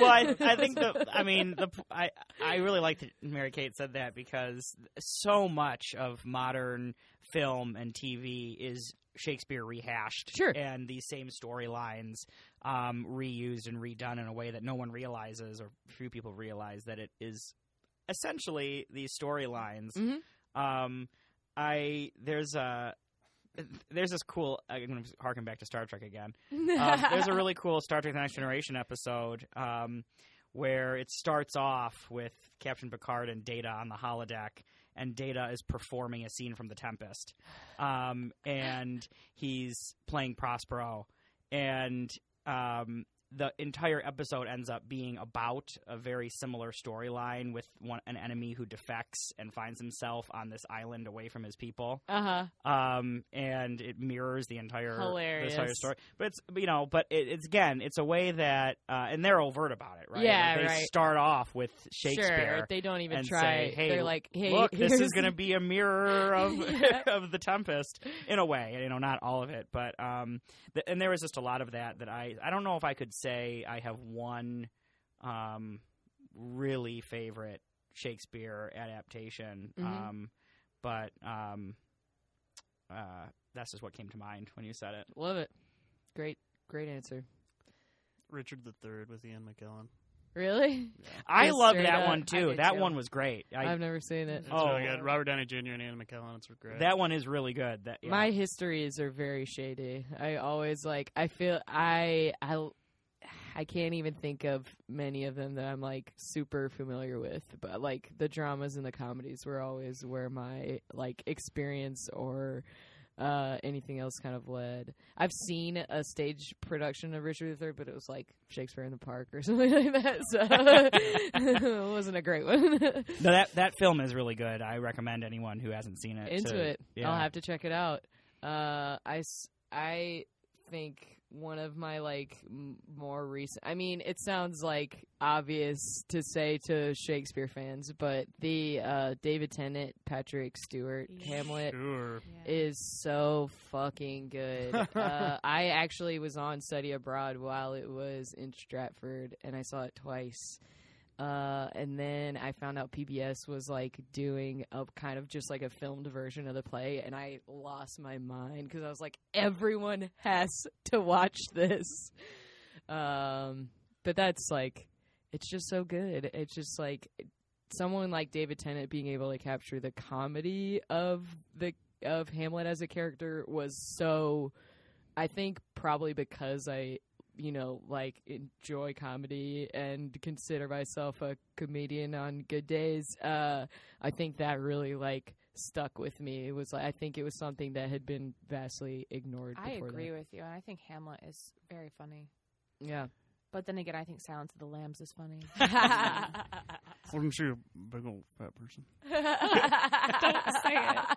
Well, I, I think the, I mean, the, I, I really like that Mary Kate said that because so much of modern film and TV is Shakespeare rehashed. Sure. And these same storylines um, reused and redone in a way that no one realizes or few people realize that it is essentially these storylines. Mhm. Um, I, there's a, there's this cool, I'm going to harken back to Star Trek again. Um, there's a really cool Star Trek: The Next Generation episode um, where it starts off with Captain Picard and Data on the holodeck, and Data is performing a scene from The Tempest, um, and he's playing Prospero, and um, the entire episode ends up being about a very similar storyline with one, an enemy who defects and finds himself on this island away from his people uh huh. um, and it mirrors the entire the entire Hilarious. story. But it's you know, but it, it's again, it's a way that, uh, and they're overt about it, right? Yeah, Like, they right. start off with Sure. Shakespeare. They don't even try. say, "Hey, They're like, hey, Look, this is going to be a mirror of Yeah. of the Tempest in a way. You know, not all of it, but um, th- and there was just a lot of that that I I don't know if I could say I have one um, really favorite Shakespeare adaptation, Mhm. um, but um, uh, that's just what came to mind when you said it. Love it. Great, great answer. Richard the Third with Ian McKellen. Really? I love that up. one too. That too. one was great. I, I've never seen it. It's Oh. really good. Robert Downey Jr. and Ian McKellen. It's great. that one is really good. That yeah. My histories are very shady. I always like. I feel I I I can't even think of many of them that I'm like super familiar with. But like the dramas and the comedies were always where my like experience or uh, anything else kind of led. I've seen a stage production of Richard III, but it was like Shakespeare in the Park or something like that. So it wasn't a great one. No, that that film is really good. I recommend anyone who hasn't seen it into to- it. Yeah. I'll have to check it out. Uh, I, I think one of my like m- more recent. I mean, it sounds like obvious to say to Shakespeare fans, but the uh, David Tennant, Patrick Stewart, Yeah. Hamlet Sure. Yeah. is so fucking good. uh, I actually was on study abroad while it was in Stratford, and I saw it twice. Uh, and then I found out PBS was like doing a kind of just like a filmed version of the play, and I lost my mind because I was like, everyone has to watch this. Um, but that's like, it's just so good. It's just like someone like David Tennant being able to capture the comedy of the of Hamlet as a character was so I think probably because I you know like enjoy comedy and consider myself a comedian on good days uh I think that really like stuck with me it was like I think it was something that had been vastly ignored I before agree that. with you, and I think Hamlet is very funny. yeah But then again, I think Silence of the Lambs is funny. Wasn't she a big old fat person? uh,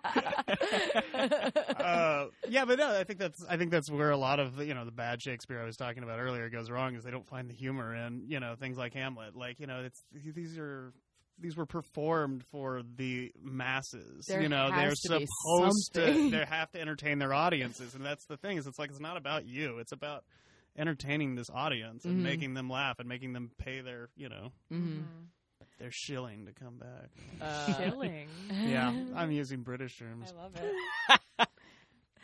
yeah, but no, I think that's I think that's where a lot of the, you know the bad Shakespeare I was talking about earlier goes wrong is they don't find the humor in you know things like Hamlet. Like you know, it's these are these were performed for the masses. There you know, they're to supposed to they have to entertain their audiences, and that's the thing is it's like it's not about you. It's about entertaining this audience and Mhm. making them laugh and making them pay their you know mm-hmm. their shilling to come back. uh, Chilling. Yeah, I'm using British terms. I love it.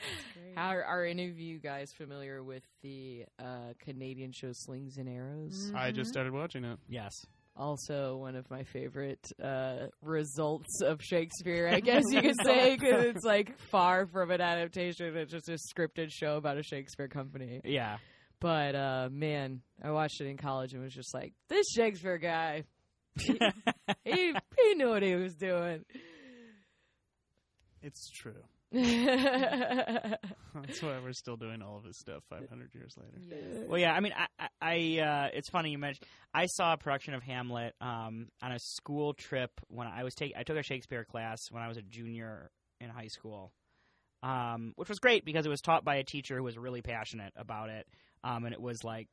How are, are any of you guys familiar with the uh, Canadian show Slings and Arrows? I Mm-hmm. just started watching it. yes. Also, one of my favorite uh, results of Shakespeare, I guess you could say, because it's like far from an adaptation. It's just a scripted show about a Shakespeare company. Yeah. But uh, man, I watched it in college and was just like, this Shakespeare guy, he, he, he knew what he was doing. It's true. Yeah, That's why we're still doing all of his stuff 500 years later. Well, yeah. I mean, I, I, I uh, it's funny you mentioned. I saw a production of Hamlet um, on a school trip when I was taking. I took a Shakespeare class when I was a junior in high school, um, which was great because it was taught by a teacher who was really passionate about it, um, and it was like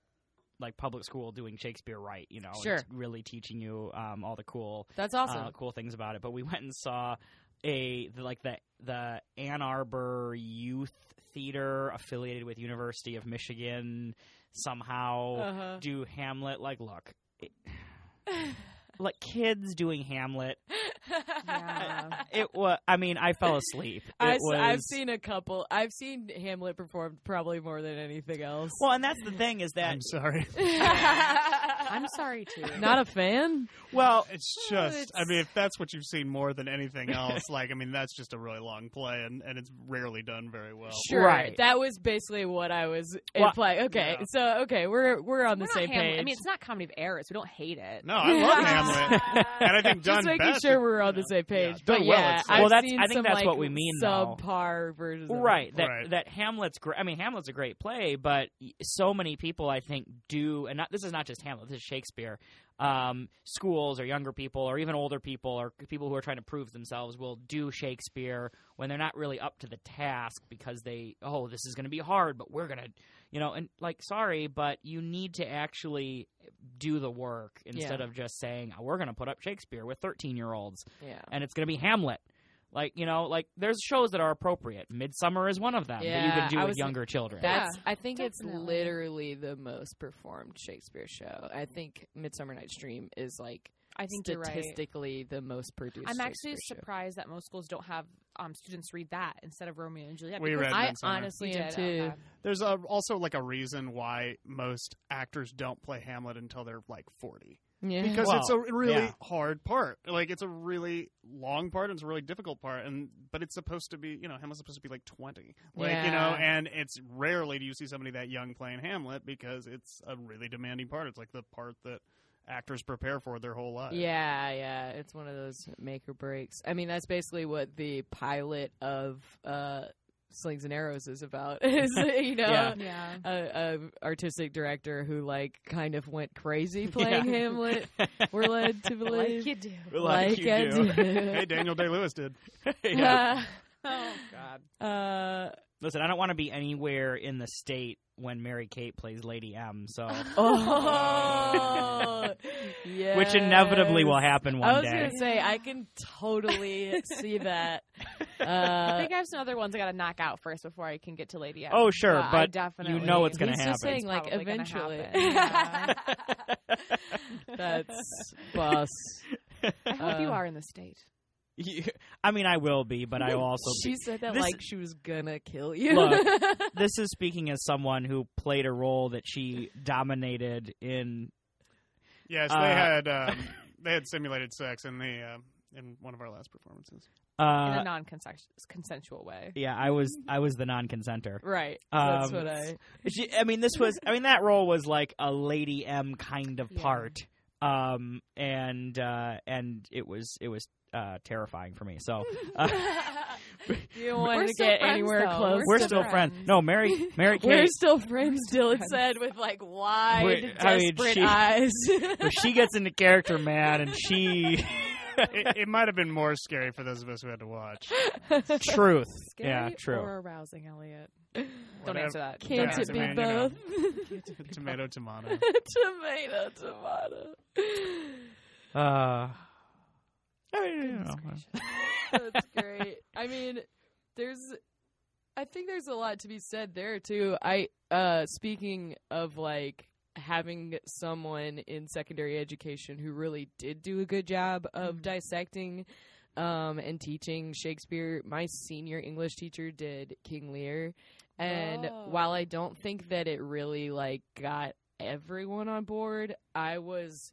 like public school doing Shakespeare right. You know, Sure. it's really teaching you um, all the cool That's awesome. uh, cool things about it. But we went and saw a the, like the the Ann Arbor Youth Theater affiliated with University of Michigan somehow uh-huh. do Hamlet. Like, look, it, like kids doing Hamlet. Yeah. It was. I mean, I fell asleep. It I, was, have seen a couple. I've seen Hamlet performed probably more than anything else. Well, and that's the thing is that I'm sorry. I'm sorry too. Not a fan. well, It's Well, just, I mean, if that's what you've seen more than anything else, like, I mean, that's just a really long play, and, and it's rarely done very well. Sure, Right. that was basically what I was Well, implying. Okay, yeah. so okay, we're we're on the We're not same Hamlet. page. I mean, it's not comedy of errors. We don't hate it. No, I love Hamlet, and I think done just making best. sure we're on the same page. yeah, but well, yeah, I've Well, that's- seen I think some, that's like, what we mean, though. Subpar versions. of right that Right. that Hamlet's great. I mean, Hamlet's a great play, but so many people I think do, and not this is not just Hamlet. This is Shakespeare. Um, schools or younger people or even older people or people who are trying to prove themselves will do Shakespeare when they're not really up to the task because they oh this is going to be hard, but we're gonna you know and like sorry, but you need to actually do the work instead Yeah. of just saying "Oh, we're going to put up Shakespeare with thirteen year olds Yeah. and it's going to be Hamlet. Like you know, like there's shows that are appropriate. Midsummer is one of them that you can do I with was- younger children. Yeah. I think it's literally the most performed Shakespeare show. I think Midsummer Night's Dream is like I think you're right. statistically the most produced. I'm actually Shakespeare show. surprised that most schools don't have um, students read that instead of Romeo and Juliet. We read I honestly you did, too. okay. There's a, also like a reason why most actors don't play Hamlet until they're like 40 Yeah. because Well, it's a really yeah. hard part. Like it's a really long part and it's a really difficult part, and but it's supposed to be you know Hamlet's supposed to be like 20, like you know, and it's rarely do you see somebody that young playing Hamlet because it's a really demanding part. It's like the part that actors prepare for their whole life. Yeah, yeah, it's one of those make or breaks. I mean, that's basically what the pilot of uh, Slings and Arrows is about. Is you know, Yeah. Yeah. a, a artistic director who like kind of went crazy playing Hamlet. We're led to believe, Like you do. Like you I do. Hey, Daniel Day Lewis did. Yeah. Oh God. uh, Listen, I don't want to be anywhere in the state when Mary Kate plays Lady M. So, oh, yeah. which inevitably will happen one I was day. gonna say I can totally see that. I Uh, think I have some other ones I got to knock out first before I can get to Lady M. Oh, sure, I but definitely, you know what's gonna he's happen. just saying, like eventually. happen. That's boss. I hope you Uh, are in the state. I mean, I will be, but I will also She be. said that This- like she was gonna kill you. Look, This is speaking as someone who played a role that she dominated in. Yes, Uh, they had um, they had simulated sex in the uh, in one of our last performances. in Uh, a non-consensual way. yeah, I was I was the non-consenter. right. That's Um, what I. She, I mean, this was. I mean, that role was like a Lady M kind of Yeah. part, um, and uh, and it was it was uh, terrifying for me. So uh, You don't want to get friends, anywhere though. close. we're to still that. friends. friends. No, Mary Mary We're still friends. Dylan friends. said with like wide, Wait, I mean, desperate she- eyes. but she gets into character, man, and she it, it might have been more scary for those of us who had to watch. truth. Scary yeah, true. or arousing, Elliot? Don't Whatever. answer that. Can't Yeah, it I be mean, you know. both? tomato, tomato. tomato, tomato. Uh, I mean, you know. That's great. I mean, there's I think there's a lot to be said there too. I uh speaking of like having someone in secondary education who really did do a good job of Mhm. dissecting um and teaching Shakespeare. My senior English teacher did King Lear. And Oh. while I don't think that it really like got everyone on board, I was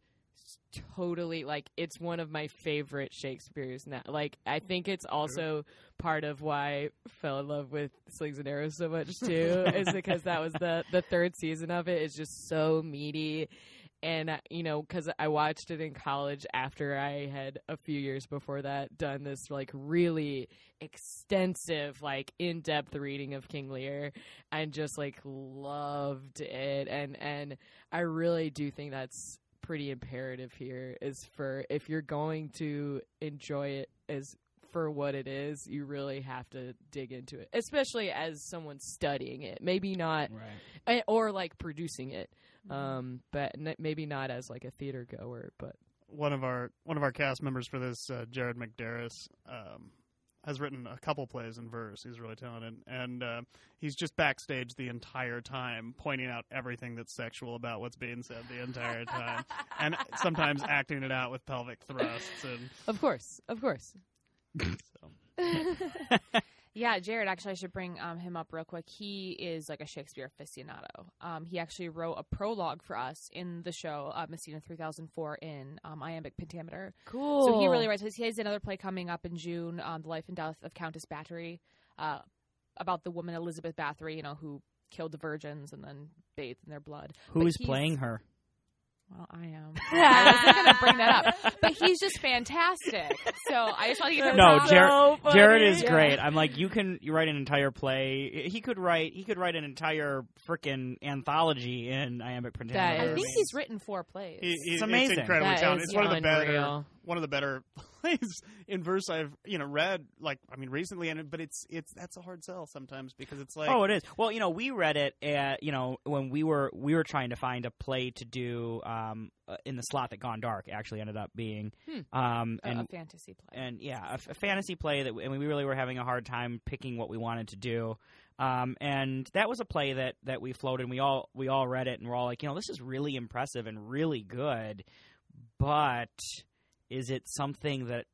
totally like it's one of my favorite Shakespeare's now. Like I think it's also part of why I fell in love with Slings and Arrows so much too, is because that was the the third season of it is just so meaty. And uh, you know, because I watched it in college after I had a few years before that done this like really extensive, like in depth reading of King Lear, and just like loved it. And and I really do think that's pretty imperative here is for if you're going to enjoy it as for what it is, you really have to dig into it, especially as someone studying it. Maybe not, Right. eh, or like producing it, um, but n- maybe not as like a theater goer. But One of our one of our cast members for this, uh, Jared McDarris, um, has written a couple plays in verse. He's really talented, and uh, he's just backstage the entire time, pointing out everything that's sexual about what's being said the entire time, and sometimes acting it out with pelvic thrusts and. of course, of course, So. Yeah, Jared. Actually, I should bring um, him up real quick. He is like a Shakespeare aficionado. Um, he actually wrote a prologue for us in the show uh, Messina 3004 in um, iambic pentameter. cool. So he really writes. He has another play coming up in June, um, "The Life and Death of Countess Bathory," uh, about the woman Elizabeth Bathory, you know, who killed the virgins and then bathed in their blood. Who But is playing her? Well, I am. I wasn't going to bring that up, but he's just fantastic. So I just want to give him No, props. Jared- So. Jared is Yeah. great. I'm like, you can you write an entire play. He could write. He could write an entire freaking anthology in iambic pentameter. I think he's written four plays. He, he, It's amazing. incredibly That talented. It's one of the better one of the better plays in verse I've you know read like I mean recently, and but it's it's that's a hard sell sometimes because it's like oh, it is. Well, you know, we read it. At, you know, when we were we were trying to find a play to do um, uh, in the slot that Gone Dark actually ended up being, Hmm. um, A- and a fantasy play. and yeah, a fantasy play that, I and we really were having a hard time picking what we wanted to do. Um, and that was a play that that we floated. and We all we all read it, and we're all like, you know, this is really impressive and really good, but is it something that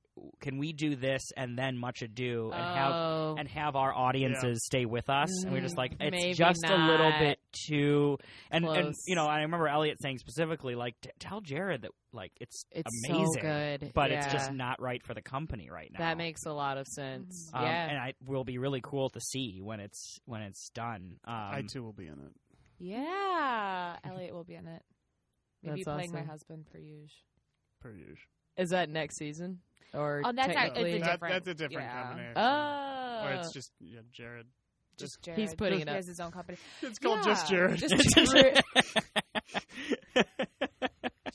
can we do this and then much ado and have oh, and have our audiences stay with us. And we're just like, it's maybe just a little bit too. And and you know, I remember Elliot saying specifically, like, tell Jared that like it's it's amazing, so good, but it's just not right for the company right now. that makes a lot of sense. um, yeah, and I will be really cool to see when it's when it's done. Um, I too will be in it. yeah, Elliot will be in it. Maybe That's playing my husband per usual. Per usual. Is that next season or Oh, that's act- technically? it's a That, different- that's a different yeah. company. actually. oh, or it's just yeah, Jared. Just Jared. He's Jared. putting he it up. has his own company. It's called just Jared. Just Jared.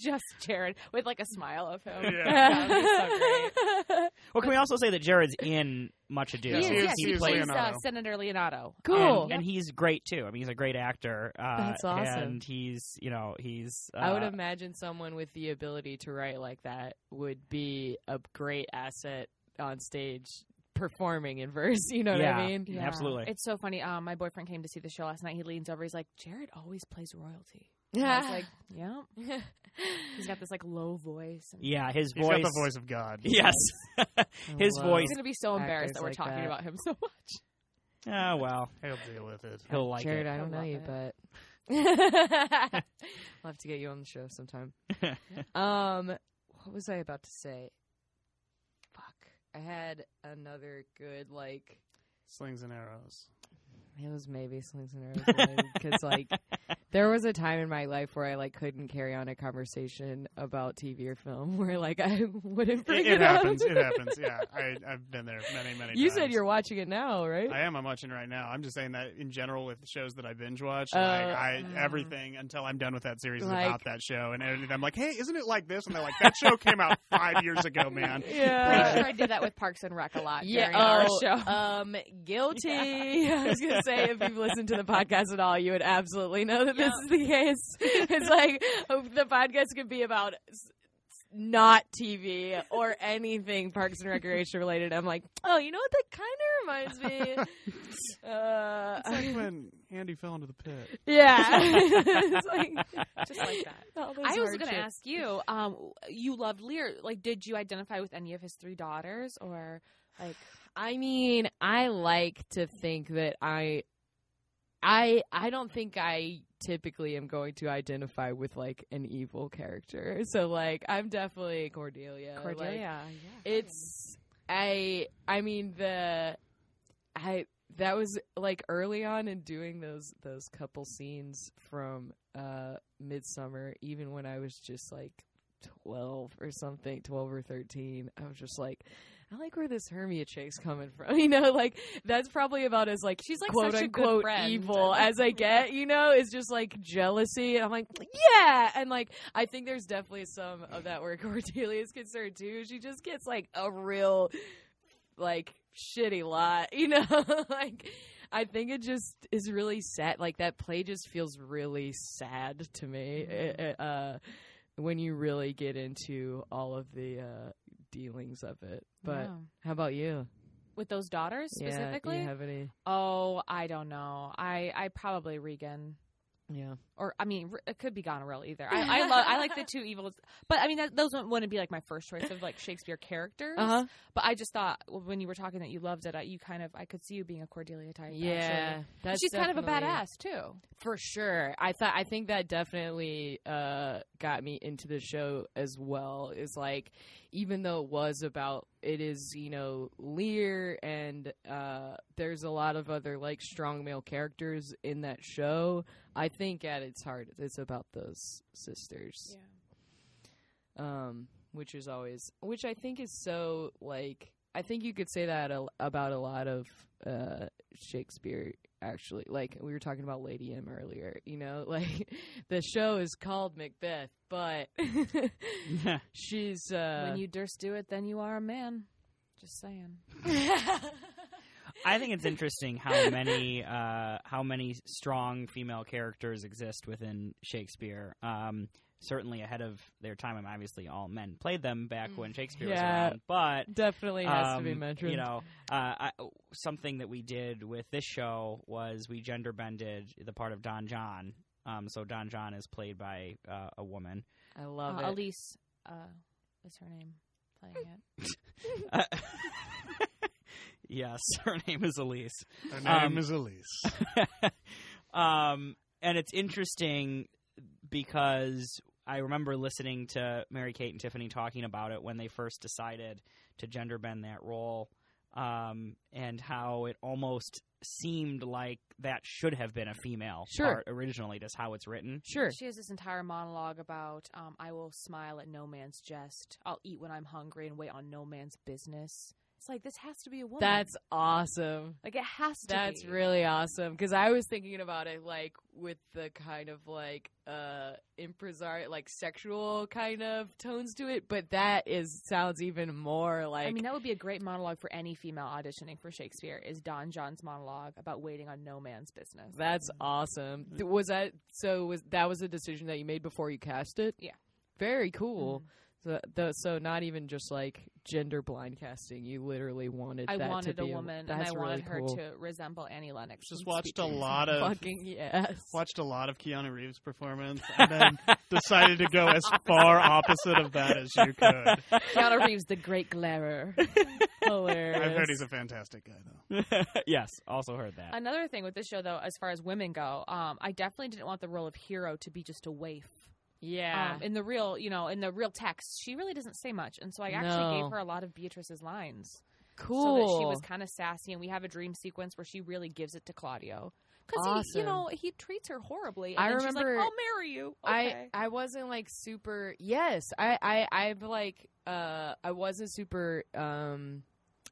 Just Jared with like a smile of him. Yeah. That would be so great. well, can we also say that Jared's in Much Ado? Yes, He he is, is- yes, he he is plays uh, Senator Leonardo. Cool. And, and he's great too. I mean, he's a great actor. Uh, That's awesome. And he's, you know, he's. Uh, I would imagine someone with the ability to write like that would be a great asset on stage performing in verse. You know Yeah. what I mean? Yeah. Absolutely. It's so funny. Um, my boyfriend came to see the show last night. He leans over. He's like, Jared always plays royalty. And I was like, yeah. He's got this like low voice. And Yeah, his He's voice. got the voice of God. Yes, his love voice. He's gonna be so embarrassed Actors that we're like talking that. about him so much. Oh well, He'll deal with it. he'll like Jared, it. I don't know you, it. but I'll have to get you on the show sometime. um, what was I about to say? Fuck, I had another good like. Slings and arrows. It was maybe slings and arrows because like there was a time in my life where I like couldn't carry on a conversation about TV or film where like I wouldn't bring It, it, it happens. up. It happens. Yeah, I, I've been there many, many. you times. said you're watching it now, right? I am. I'm watching it right now. I'm just saying that in general with shows that I binge watch, Uh, like I Mm. everything until I'm done with that series is about that show, and everything- I'm like, hey, isn't it like this? And they're like, that show came out five years ago, man. yeah. Pretty sure I did that with Parks and Rec a lot Yeah, during our oh, show. um, guilty. I was gonna say if you've listened to the podcast at all, you would absolutely know that this is the case. It's like the podcast could be about not TV or anything Parks and Recreation related. I'm like, oh, you know what? That kind of reminds me. Uh, It's like when Andy fell into the pit. yeah, it's like Just like that. I was going to ask you. Um, you loved Lear. Like, did you identify with any of his three daughters, or like? I mean, I like to think that I I I don't think I typically am going to identify with like an evil character. So like I'm definitely Cordelia. Like, Cordelia. yeah. it's I I mean the I that was like early on in doing those those couple scenes from uh Midsummer even when I was just like 12 or something 12 or 13 I was just like I like where this Hermia chick's coming from. You know, like that's probably about as like She's like quote such unquote evil as I get. You know, it's just like jealousy. And I'm like, yeah, and like I think there's definitely some of that where Cordelia is concerned too. She just gets like a real like shitty lot. You know, like. I think it just is really sad. Like that play just feels really sad to me. Mm-hmm. It- it, uh, when you really get into all of the uh, dealings of it. But Yeah. how about you? with those daughters Yeah, specifically. do you have any? oh, I don't know. I I probably Regan. Yeah. Or I mean, it could be Goneril either. I, I love I like the two evils, but I mean that, those wouldn't- be like my first choice of like Shakespeare characters. Uh huh. But I just thought well, when you were talking that you loved it, I, you kind of I could see you being a Cordelia type. Yeah, she's kind of a badass too. for sure. I thought I think that definitely uh, got me into the show as well. Is like even though it was about it is you know Lear and uh, there's a lot of other like strong male characters in that show. I think at its heart it's about those sisters. um, which is always which I think is so like I think you could say that a, about a lot of uh, Shakespeare. Actually, like we were talking about Lady M earlier, you know, like the show is called Macbeth, but she's uh, when you durst do it, then you are a man. Just saying. I think it's interesting how many uh, how many strong female characters exist within Shakespeare. Um, certainly ahead of their time. and obviously, all men played them back when Shakespeare was around, but definitely has to be um, mentioned. You know, uh, I, something that we did with this show was we gender bended the part of Don John. Um, so Don John is played by uh, a woman. I love Uh, it. Elise uh, is her name playing it. Yes, her name is Elise. Her name Um, is Elise. um, and it's interesting because I remember listening to Mary Kate and Tiffany talking about it when they first decided to gender bend that role, um, and how it almost seemed like that should have been a female Sure. part originally, just how it's written. Sure. She has this entire monologue about um, I will smile at no man's jest. I'll eat when I'm hungry and wait on no man's business. It's like this has to be a woman. That's awesome. like it has to. Be That's be. really awesome because I was thinking about it like with the kind of like uh impresar like sexual kind of tones to it, but that is sounds even more like I mean, that would be a great monologue for any female auditioning for Shakespeare. Is Don John's monologue about waiting on no man's business? that's awesome. Was that so? Was that was a decision that you made before you cast it? Yeah. Very cool. Mhm. So, the, so not even just like gender blind casting. You literally wanted. I that wanted to a be woman, and I really wanted her cool. to resemble Annie Lennox. Just watched a lot of Fucking yes. watched a lot of Keanu Reeves performance, and then decided to go as far opposite of that as you could. Keanu Reeves, the great glarer. Hilarious. I've heard he's a fantastic guy, though. yes, also heard that. Another thing with this show, though, as far as women go, um, I definitely didn't want the role of hero to be just a waif. Yeah. Um, in the real, you know, in the real text, she really doesn't say much, and so I actually No. gave her a lot of Beatrice's lines, cool. so that she was kind of sassy. And we have a dream sequence where she really gives it to Claudio because he, you know, he treats her horribly. And I remember- like, "I'll marry you." Okay. I I wasn't like super. Yes, I I I've like uh I wasn't super. um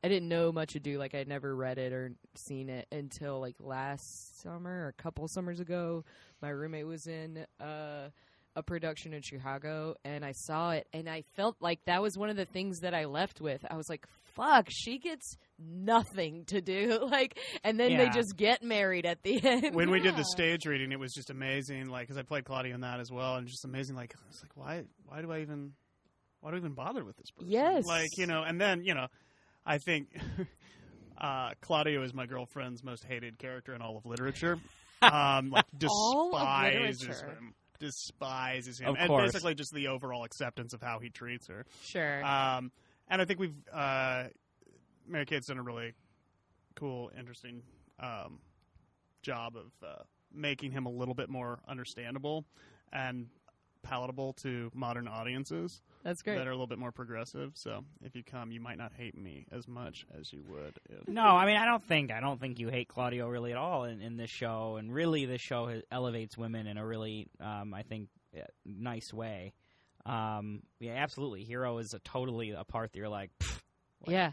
I didn't know much ado. Like I'd never read it or seen it until like last summer or a couple summers ago. My roommate was in uh a production in Chicago and I saw it and I felt like that was one of the things that I left with. I was like, fuck, she gets nothing to do. Like and then they just get married at the end. When we did the stage reading, it was just amazing. Like, because I played Claudio in that as well, and just amazing. Like, it's like, why, why do I even, why do I even bother with this person? Yes. Like, you know, and then you know, I think uh, Claudio is my girlfriend's most hated character in all of literature. Um, like despises him, despises him, Of and course. basically just the overall acceptance of how he treats her. sure. Um, and I think we've uh, Mary Kate's done a really cool, interesting um, job of uh, making him a little bit more understandable and palatable to modern audiences That's great. that are a little bit more progressive. So if you come, you might not hate me as much as you would. If, No, I mean I don't think I don't think you hate Claudio really at all in, in this show, and really this show has, elevates women in a really um, I think uh, nice way. Um, yeah, absolutely. Hero is a totally a part that you're like, like, yeah.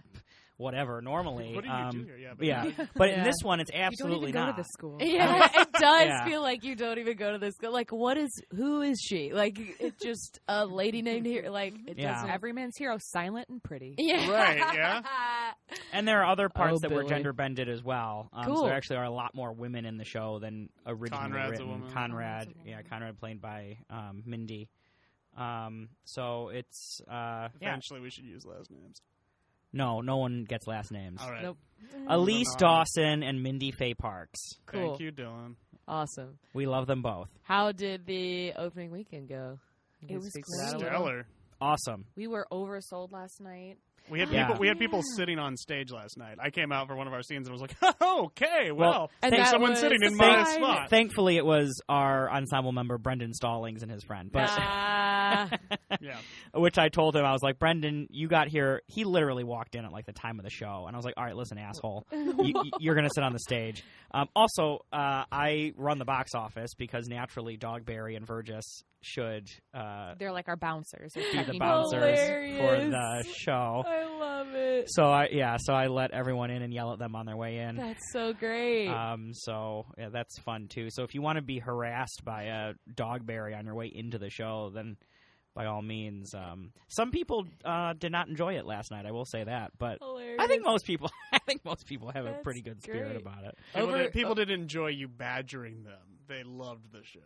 Whatever. Normally, What do you um, do here? Yeah, but yeah. But in this one, it's you don't absolutely even go not. to this school. Yeah, it does Yeah. feel like you don't even go to this. school. Like, what is? Who is she? Like, it's just a lady named here. Like, it Yeah. doesn't. Every man's hero, silent and pretty. Yeah. Right, yeah. And there are other parts Oh, that were gender bended as well. Um, So Cool. there actually are a lot more women in the show than originally Conrad's a written. woman. Conrad, Conrad's a yeah. Conrad played by um, Mindy. Um, so it's uh, yeah. eventually we should use last names. No, no one gets last names. All right. Nope. Elise Dawson and Mindy Faye Parks. Cool. Thank you, Dylan. Awesome. We love them both. How did the opening weekend go? It was speak to that a little? Stellar. Awesome. We were oversold last night. We had Yeah. people. We had people sitting on stage last night. I came out for one of our scenes and was like, "Oh, okay, well, Well, And thanks that someone was sitting in my fine. spot." Thankfully, it was our ensemble member Brendan Stallings and his friend. But Ah. Yeah, which I told him I was like, Brendan, you got here. He literally walked in at like the time of the show, and I was like, all right, listen, asshole, you, you're gonna sit on the stage. Um, also, uh, I run the box office because naturally, Dogberry and Verges should uh, They're like our bouncers. or be the technically. bouncers for the show. I love love it. So I yeah, so I let everyone in and yell at them on their way in. That's so great. Um, so yeah, that's fun too. So if you want to be harassed by a dogberry on your way into the show, then by all means. Um, some people uh, did not enjoy it last night. I will say that, but Hilarious. I think most people, I think most people have a pretty good spirit great. about it. People, Over- did, people didn't enjoy you badgering them. They loved the show.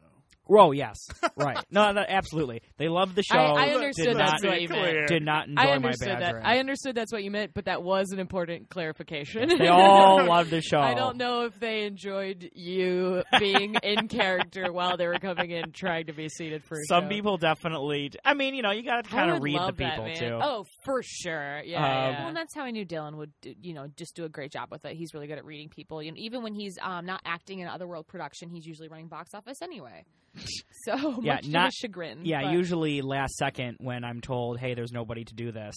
Oh yes, right. No, that, absolutely. They love the show. I, I Did understood not what you clear. meant. did not enjoy I my understood that. I understood that's what you meant, but that was an important clarification. they all loved the show. I don't know if they enjoyed you being in character while they were coming in trying to be seated for a Some show. people definitely. I mean, you know, you got to kind of would read the love that, people man. too. Oh, for sure. Yeah. Um, yeah. Well, and that's how I knew Dylan would, do, you know, just do a great job with it. He's really good at reading people. You know, even when he's um, not acting in Otherworld production, he's usually running box office anyway. So Yeah, much to not- his chagrin. Yeah, but, usually last second when I'm told, "Hey, there's nobody to do this,"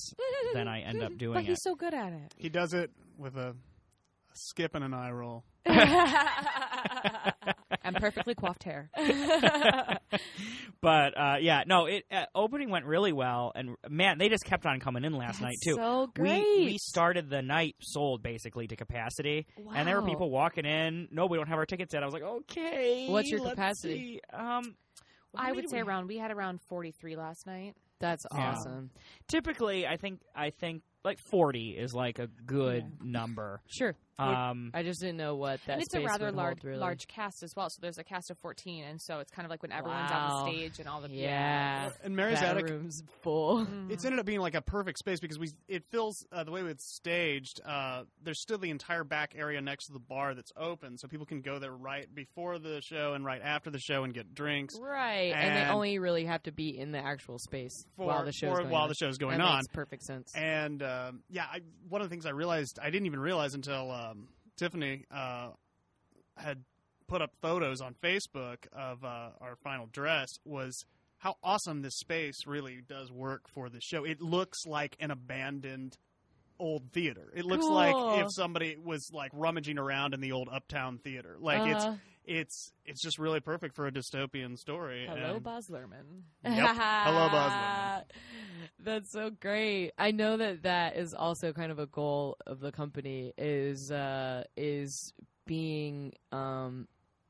then I end up doing it. But he's it. so good at it. He does it with a, a skip and an eye roll. and perfectly coiffed hair. but uh, yeah, no, it uh, opening went really well, and man, they just kept on coming in last night too. So great. We we started the night sold basically to capacity, and there were people walking in. No, we don't have our tickets yet. I was like, okay, What's your let's capacity? see." Um, I would say we- around. We had around forty three last night. That's Yeah. awesome. Typically, I think I think like forty is like a good number. Sure. Um, I just didn't know what that and it's a rather large hold, really. large cast as well. So there's a cast of fourteen, and so it's kind of like when everyone's on the stage and all the Yeah. And Mary's that attic, room's full. Mhm. it's ended up being like a perfect space because we it fills uh, the way it's staged. Uh, there's still the entire back area next to the bar that's open, so people can go there right before the show and right after the show and get drinks. Right, and, they only really have to be in the actual space For, while the show's going while on. the show's going that on. makes perfect sense. And um, yeah, I, one of the things I realized I didn't even realize until um, Tiffany uh, had put up photos on Facebook of uh, our final dress was how awesome this space really does work for the show. It looks like an abandoned old theater. It looks like if somebody was like rummaging around in the old uptown theater. Like Uh, it's it's it's just really perfect for a dystopian story. Hello, and-. Yep. Hello, Luhrmann. That's so great. I know that that is also kind of a goal of the company is uh, is being um,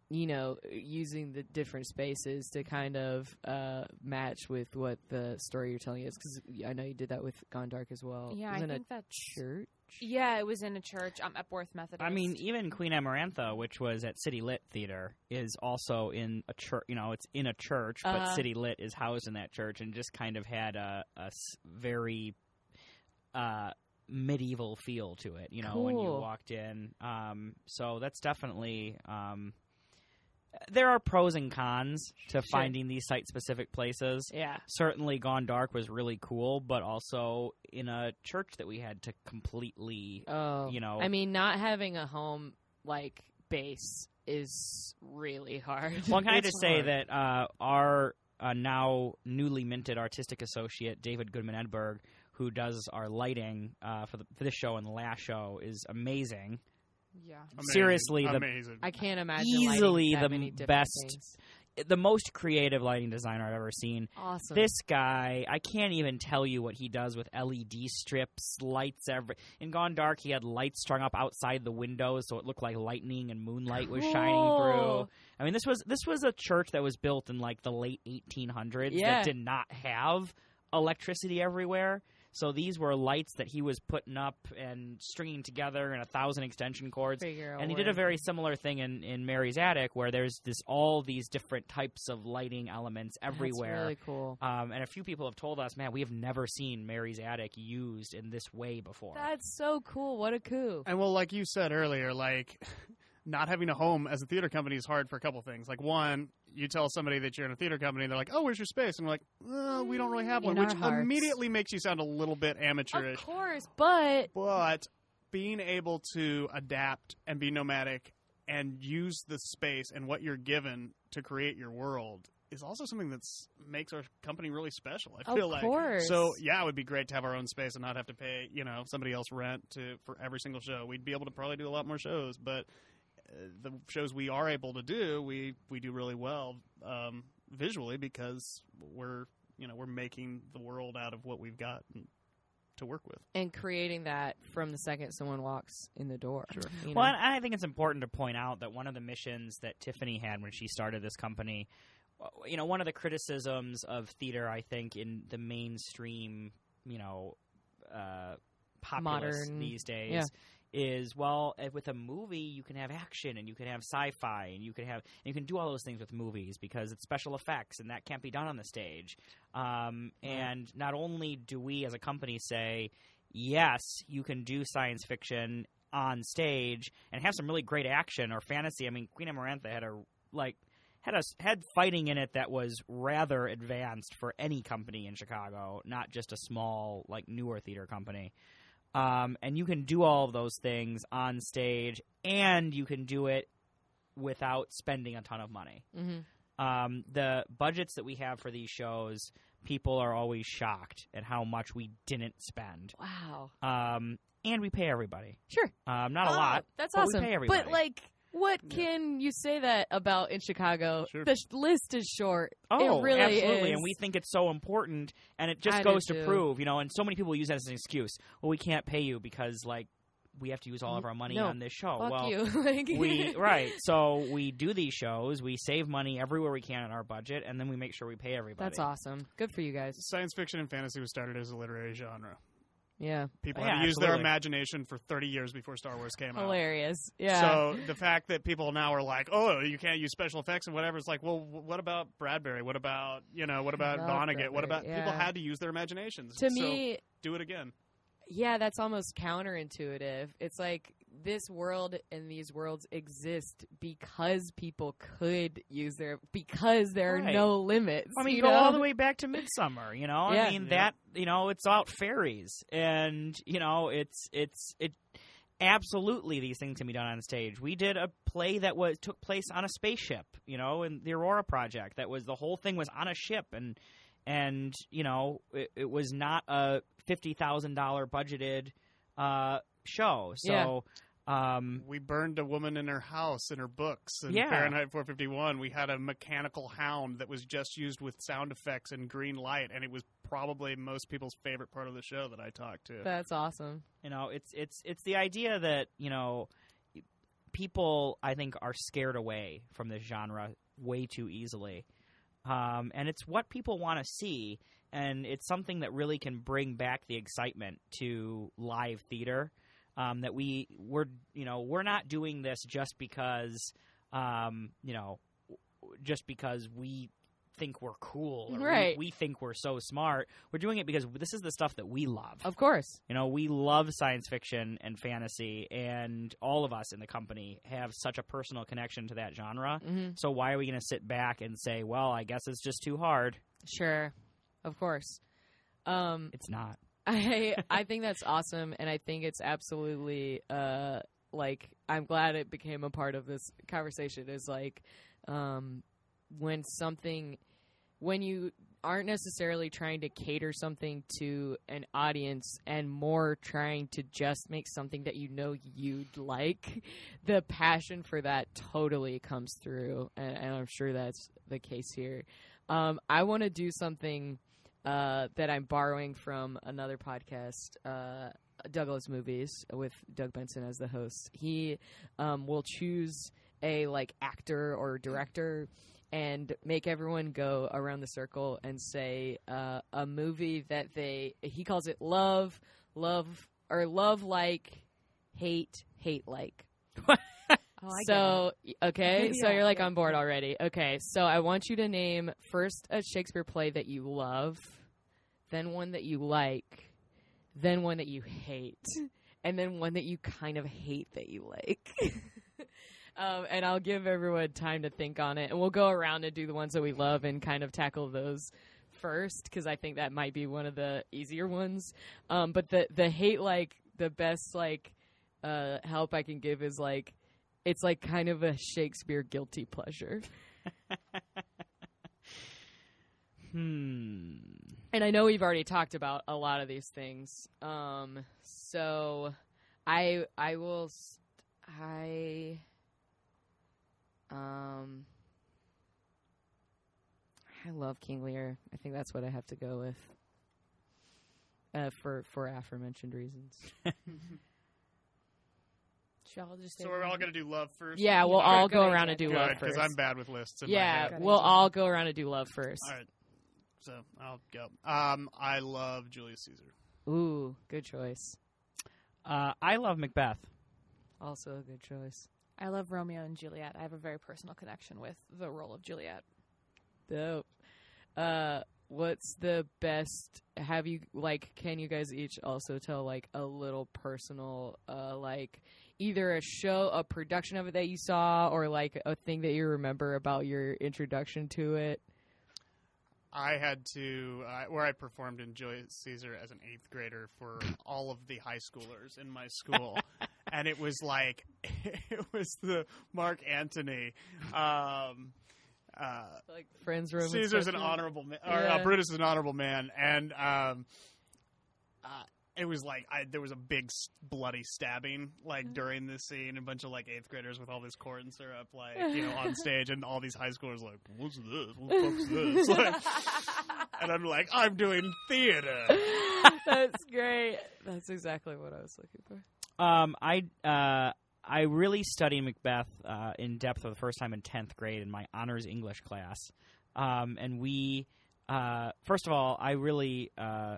you know using the different spaces to kind of uh, match with what the story you're telling is because I know you did that with Gone Dark as well. Yeah, It was I think a that's church. Yeah, it was in a church, um, Epworth Methodist. I mean, even Queen Amarantha, which was at City Lit Theater, is also in a church. You know, it's in a church, but Uh-huh. City Lit is housed in that church, and just kind of had a very uh, medieval feel to it. You know, when you walked in. Um, so that's definitely. Um, there are pros and cons to finding these site-specific places. Yeah. Certainly, Gone Dark was really cool, but also in a church that we had to completely Oh, you know- I mean, not having a home like base is really hard. Well, can I just say hard. that uh, our uh, now newly minted artistic associate David Goodman Edberg, who does our lighting uh, for the for this show and the last show, is amazing. Yeah. Amazing. Seriously, the- amazing. I can't imagine Easily that the many best things. The most creative lighting designer I've ever seen. Awesome. This guy, I can't even tell you what he does with LED strips, lights. Every in Gone Dark, he had lights strung up outside the windows, so it looked like lightning and moonlight was shining through. I mean, this was this was a church that was built in like the late 1800s Yeah. that did not have electricity everywhere. So these were lights that he was putting up and stringing together in a thousand extension cords. Figure And he did a very similar thing in, in Mary's attic, where there's this all these different types of lighting elements everywhere. That's really cool. Um, and a few people have told us, man, we have never seen Mary's attic used in this way before. That's so cool. What a coup. And well, like you said earlier, like not having a home as a theater company is hard for a couple things. Like one, you tell somebody that you're in a theater company, and they're like, "Oh, where's your space?" And we're like, uh, "We don't really have one," In which hearts. immediately makes you sound a little bit amateurish. Of course, but But being able to adapt and be nomadic and use the space and what you're given to create your world is also something that makes our company really special. I feel like course. so. Yeah, it would be great to have our own space and not have to pay you know somebody else rent to for every single show. We'd be able to probably do a lot more shows, but the shows we are able to do, we we do really well um, visually because we're you know we're making the world out of what we've got. to work with. and creating that from the second someone walks in the door. Sure. you Well, know? and I think it's important to point out that one of the missions that Tiffany had when she started this company, you know, one of the criticisms of theater, I think, in the mainstream, you know, uh, populace Modern- these days. yeah. Is well with a movie you can have action and you can have sci-fi and you can have and you can do all those things with movies because it's special effects and that can't be done on the stage. Um, and not only do we as a company say yes, you can do science fiction on stage and have some really great action or fantasy. I mean, Queen Amarantha had a like had a had fighting in it that was rather advanced for any company in Chicago, not just a small like newer theater company. Um, and you can do all of those things on stage, and you can do it without spending a ton of money Mhm. um, the budgets that we have for these shows, people are always shocked at how much we didn't spend. Wow. Um, and we pay everybody. Sure. Um, not a Oh, lot. That's but we awesome. pay everybody. But like, what can you say that about in Chicago? Sure. The sh- list is short. Oh, it really absolutely. is. And we think it's so important, and it just I goes to too. prove, you know. And so many people use that as an excuse. Well, we can't pay you because like we have to use all of our money No, on this show. Fuck well, you. like, we right. So we do these shows. We save money everywhere we can in our budget, and then we make sure we pay everybody. That's awesome. Good for you guys. Science fiction and fantasy was started as a literary genre. Yeah. People Yeah, had to use their imagination for 30 years before Star Wars came out. Hilarious. Yeah. So the fact that people now are like, "Oh, you can't use special effects and whatever," it's like, well, what about Bradbury? What about you know? What about Love Vonnegut? What Bradbury, about people had to use their imaginations? to So me, do it again. yeah, that's almost counterintuitive. It's like this world and these worlds exist because people could use their because there are no limits. I mean, you go know? all the way back to Midsummer. You know, Yeah. I mean Yeah. that. You know, it's about fairies, and you know, it's it's it. Absolutely, these things can be done on stage. We did a play that was took place on a spaceship. You know, in the Aurora Project. That was the whole thing was on a ship, and and you know, it, it was not a fifty thousand dollar budgeted uh, show. So. Um, We burned a woman in her house in her books. In Yeah. Fahrenheit 451, we had a mechanical hound that was just used with sound effects and green light, and it was probably most people's favorite part of the show that I talked to. That's awesome. You know, it's it's it's the idea that you know people I think are scared away from this genre way too easily, um, and it's what people want to see, and it's something that really can bring back the excitement to live theater. Um, that we we're you know we're not doing this just because um, you know just because we think we're cool or we- Right. we think we're so smart. We're doing it because this is the stuff that we love. Of course. You know, we love science fiction and fantasy, and all of us in the company have such a personal connection to that genre. hmm So why are we going to sit back and say, "Well, I guess it's just too hard"? Sure. Of course. Um, It's not. I I think that's awesome, and I think it's absolutely uh like I'm glad it became a part of this conversation. Is like um when something when you aren't necessarily trying to cater something to an audience and more trying to just make something that you know you'd like, the passion for that totally comes through, and, and I'm sure that's the case here. Um, I want to do something uh, that I'm borrowing from another podcast, uh, Doug Loves Movies, with Doug Benson as the host. He um, will choose a like actor or director and make everyone go around the circle and say uh, a movie that they he calls it love, love or love like, hate, hate like. Oh, so okay, so you're like on board already. Okay, so I want you to name first a Shakespeare play that you love, then one that you like, then one that you hate, and then one that you kind of hate that you like. um, and I'll give everyone time to think on it, and we'll go around and do the ones that we love and kind of tackle those first because I think that might be one of the easier ones. Um, but the the hate like the best like uh, help I can give is like it's like kind of a Shakespeare guilty pleasure. Hmm. And I know we've already talked about a lot of these things. Um, so I I will st- I um I love King Lear. I think that's what I have to go with. uh, for for aforementioned reasons. Should all just So we're all gonna do love first. Yeah, we'll Okay, all go idea. around and do Good, love because first. I'm bad with lists. In my yeah, head. We'll all go around and do love first. All right. So I'll go. Um, I love Julius Caesar. Ooh, good choice. Uh, I love Macbeth. Also a good choice. I love Romeo and Juliet. I have a very personal connection with the role of Juliet. Dope. Uh, what's the best? Have you like? Can you guys each also tell like a little personal, uh, like either a show, a production of it that you saw, or like a thing that you remember about your introduction to it? I had to uh, where I performed in Julius Caesar as an eighth grader for all of the high schoolers in my school, and it was like it was the Mark Antony. Um, uh, Like friends room. and Caesar's stuff, an honorable man, or uh, Brutus is an honorable man, and um, uh, it was like I, there was a big bloody stabbing like during this scene. A bunch of like eighth graders with all this corn syrup, like you know, on stage, and all these high schoolers like, "What's this? What the fuck's this?" Like, and I'm like, "I'm doing theater." That's great. That's exactly what I was looking for. Um, I uh, I really studied Macbeth uh, in depth for the first time in tenth grade in my honors English class, um, and we uh, first of all, I really uh,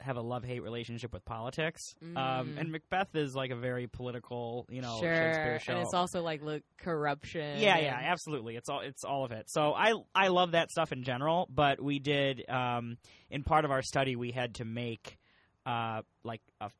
have a love hate relationship with politics, um, Mm. and Macbeth is like a very political, you know, sure, Shakespeare show. and it's also like look corruption. Yeah, yeah, absolutely. It's all it's all of it. So I I love that stuff in general, but we did um, in part of our study we had to make uh, like a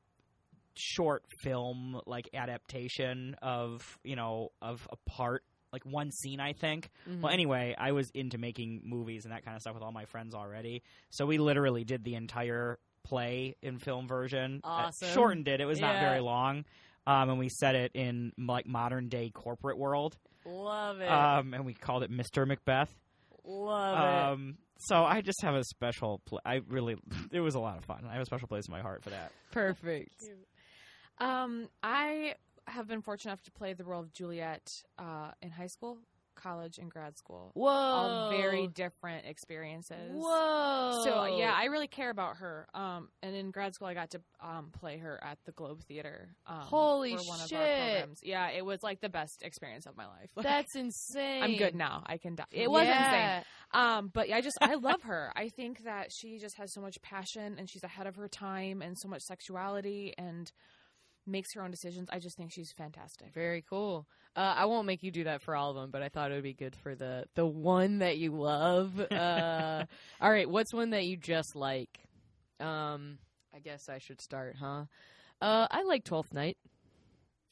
short film like adaptation of you know of a part like one scene I think. Mhm. Well, anyway, I was into making movies and that kind of stuff with all my friends already, so we literally did the entire play in film version. Uh, Awesome. shortened it. It was not very long. Um, and we set it in like modern day corporate world love it. um, and we called it Mr. Macbeth. love it. Um, so I just have a special. Pl- I really, it was a lot of fun. I have a special place in my heart for that. Perfect. Um, I have been fortunate enough to play the role of Juliet uh, in high school, college, and grad school. Whoa. All very different experiences. Whoa. So yeah, I really care about her. Um, and in grad school, I got to um, play her at the Globe Theater. Um, Holy one Of shit. our programs. Yeah, it was like the best experience of my life. that's insane. I'm good now. I can. Die. It was insane. Yeah. Um, but I just I love her. I think that she just has so much passion and she's ahead of her time and so much sexuality and makes her own decisions. I just think she's fantastic. Very cool. Uh, I won't make you do that for all of them, but I thought it would be good for the the one that you love. Uh, all right, what's one that you just like? Um, I guess I should start, huh? Uh, I like Twelfth Night.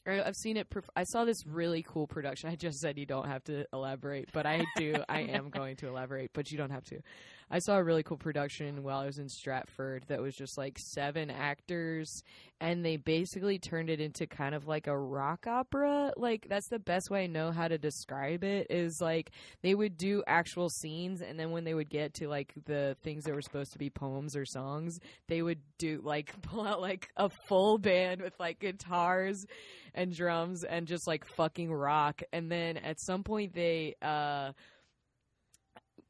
I've seen it. Perf- I saw this really cool production. I just said you don't have to elaborate, but I do. I am going to elaborate, but you don't have to. I saw a really cool production while I was in Stratford that was just like seven actors and they basically turned it into kind of like a rock opera. Like that's the best way I know how to describe it is like they would do actual scenes and then when they would get to like the things that were supposed to be poems or songs, they would do like pull out like a full band with like guitars and drums and just like fucking rock and then at some point they uh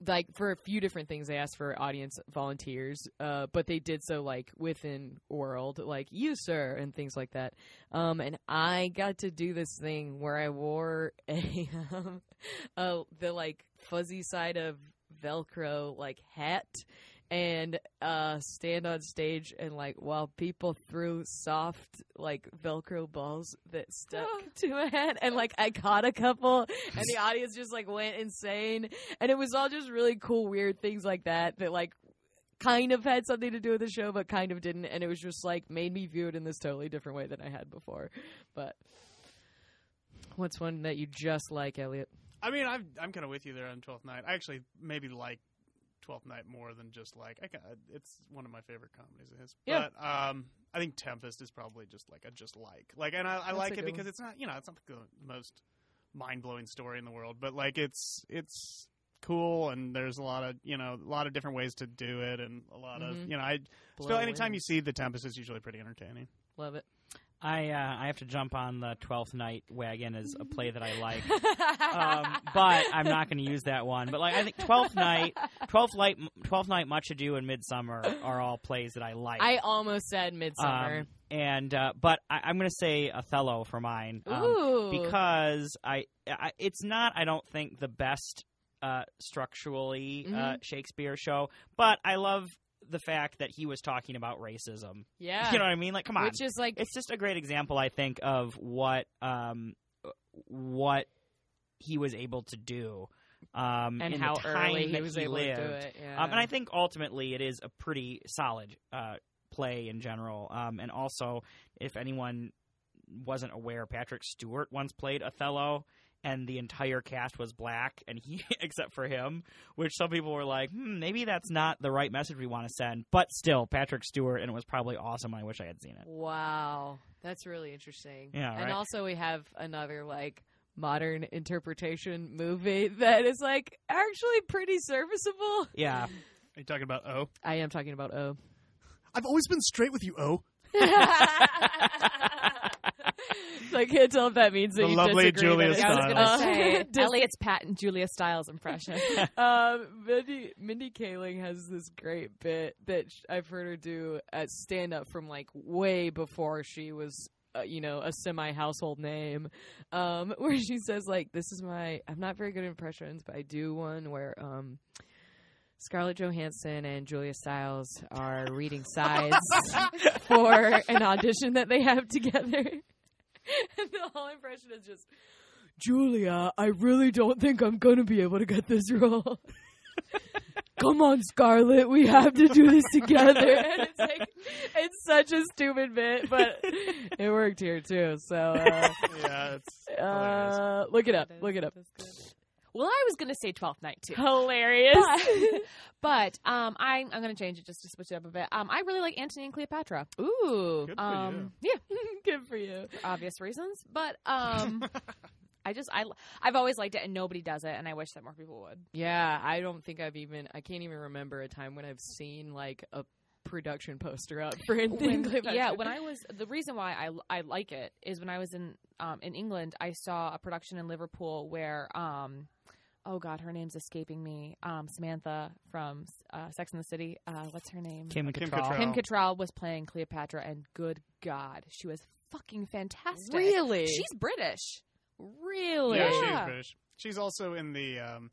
like for a few different things they asked for audience volunteers uh but they did so like within world like you sir and things like that. Um and i got to do this thing where i wore a um uh the like fuzzy side of velcro like hat and uh stand on stage and like while people threw soft like velcro balls that stuck to a hat and like i caught a couple and the audience just like went insane. And it was all just really cool weird things like that that like kind of had something to do with the show but kind of didn't. And it was just like made me view it in this totally different way than i had before. But what's one that you just like elliot? I mean, I'm I'm kind of with you there on Twelfth Night. I actually maybe like Twelfth Night more than just like I. It's one of my favorite comedies of his. Yeah. But um, I think Tempest is probably just like a just like like, and I, I like it because one. it's not you know it's not the most mind blowing story in the world, but like it's it's cool and there's a lot of you know a lot of different ways to do it and a lot of Mhm. you know I Blow still anytime you see the Tempest is usually pretty entertaining. love it I uh, I have to jump on the Twelfth Night wagon as a play that I like, um, but I'm not going to use that one. But like I think Twelfth Night, Twelfth Night, Twelfth Night, Much Ado, and Midsummer are all plays that I like. I almost said Midsummer. Um, and uh, but I, I'm going to say Othello for mine um, Ooh. because I, I it's not I don't think the best uh, structurally uh, Mhm. Shakespeare show, but I love the fact that he was talking about racism. yeah, You know what I mean? Like, come on, which is like it's just a great example, I think, of what um what he was able to do. Um, and how early he was he able lived. to do it. Yeah. Um, and I think ultimately it is a pretty solid uh, play in general. Um, and also, if anyone wasn't aware, Patrick Stewart once played Othello, and the entire cast was black, and he except for him, which some people were like, hmm, maybe that's not the right message we want to send. But still, Patrick Stewart, and it was probably awesome. I wish I had seen it. Wow, that's really interesting. Yeah, and right? also we have another like modern interpretation movie that is like actually pretty serviceable. Yeah, Are you talking about O? I am talking about O. I've always been straight with you, O. so I can't tell if that means that The you lovely disagree Julia that it's- I was gonna Uh, say dis- Elliot's Pat and Julia Stiles impression. um, Mindy, Mindy Kaling has this great bit that sh- I've heard her do at stand up from like way before she was, uh, you know, a semi household name, um, where she says like, "This is my I'm not very good at impressions, but I do one where um." Scarlett Johansson and Julia Stiles are reading sides for an audition that they have together. and the whole impression is just Julia, I really don't think I'm going to be able to get this role. Come on, Scarlett, we have to do this together. And it's like, it's such a stupid bit, but it worked here too. So, uh, yeah, it's hilarious. uh, look it up. Look it up. Well, I was gonna say Twelfth Night too. Hilarious. but um, I'm I'm gonna change it just to switch it up a bit. Um, I really like Antony and Cleopatra. Ooh, Good for Um, you. yeah, good for you. for obvious reasons. But um, I just I I've always liked it, and nobody does it, and I wish that more people would. Yeah, I don't think I've even, I can't even remember a time when I've seen like a production poster up for Anthony When- yeah, when I was the reason why I I like it is when I was in um in England, I saw a production in Liverpool where um. Oh God, her name's escaping me. Um, Samantha from uh, Sex and the City. Uh, what's her name? Kim Kim Cattrall. Cattrall. Kim Cattrall was playing Cleopatra, and good God, she was fucking fantastic. Really? She's British. really? Yeah, Yeah. she's British. She's also in the um,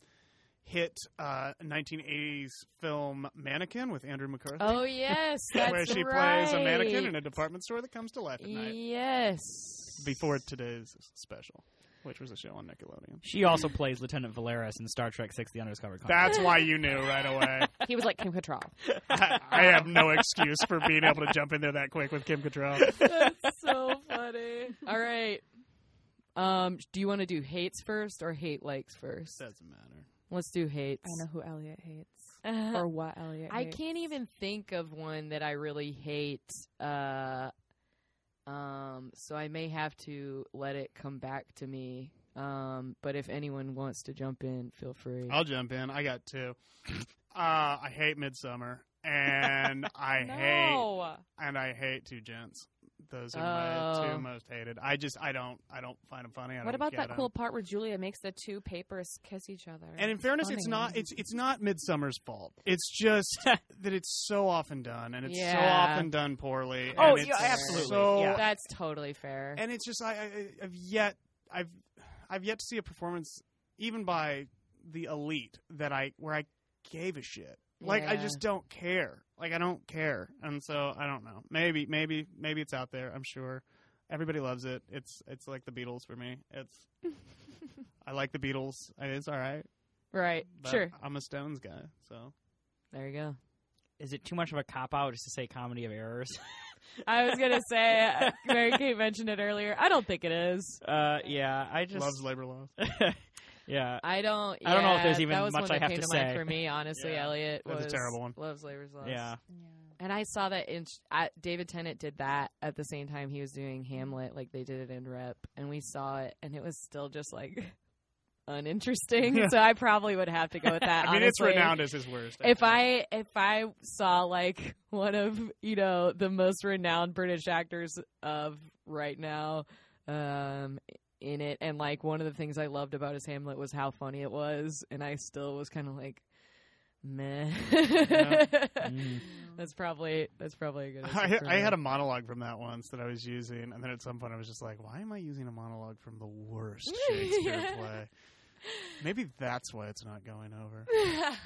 hit uh, 1980s film Mannequin with Andrew McCarthy. Oh yes, that's where she right. plays a mannequin in a department store that comes to life at night. Yes. Before today's special, which was a show on Nickelodeon. She also plays Lieutenant Valeris in Star Trek Six: The Undiscovered Country. That's why you knew right away. He was like Kim Cattrall. I, I have no excuse for being able to jump in there that quick with Kim Cattrall. That's so funny. All right. Um, do you want to do hates first or hate likes first? Doesn't matter. Let's do hates. I know who Elliot hates Uh, or what Elliot. I hates. can't even think of one that I really hate. Uh, um, so I may have to let it come back to me. Um, but if anyone wants to jump in, feel free. I'll jump in. I got two. Uh, I hate Midsummer, and I hate and I hate Two Gents. Those are my Oh. two most hated. I just I don't I don't find them funny. I What about that that 'em. cool part where Julia makes the two papers kiss each other? And in fairness, it's not it's it's not Midsummer's fault. It's just that it's so often done, and it's so often done poorly. Oh, yeah, absolutely. So, Yeah. That's totally fair. and it's just I, I I've yet I've I've yet to see a performance even by the elite that I where I gave a shit. Like I just don't care. Like I don't care, and so I don't know. Maybe maybe maybe it's out there. I'm sure everybody loves it. It's it's like the Beatles for me. It's I like the Beatles. It's all right. right. But Sure. I'm a Stones guy, so There you go. Is it too much of a cop out just to say comedy of errors? I was gonna say uh, Mary Kate mentioned it earlier. I don't think it is. Uh, yeah, I just Love's Labor's Lost. yeah. I don't. I don't know if there's even that was much one I that have came to to mind say. for me. Honestly, Yeah, Elliot that's a was terrible one. Love's Labor's Lost. Yeah. Yeah. and I saw that in I, David Tennant did that at the same time he was doing Hamlet. Like they did it in Rep, and we saw it, and it was still just like uninteresting. so I probably would have to go with that. I mean, it's honestly. renowned as his worst. If actually. I if I saw like one of you know the most renowned British actors of right now um, in it. And like one of the things I loved about his Hamlet was how funny it was, and I still was kind of like, meh. Mm. That's probably that's probably a good. I, I had a monologue from that once that I was using, and then at some point I was just like, "Why am I using a monologue from the worst Shakespeare play?" Maybe that's why it's not going over.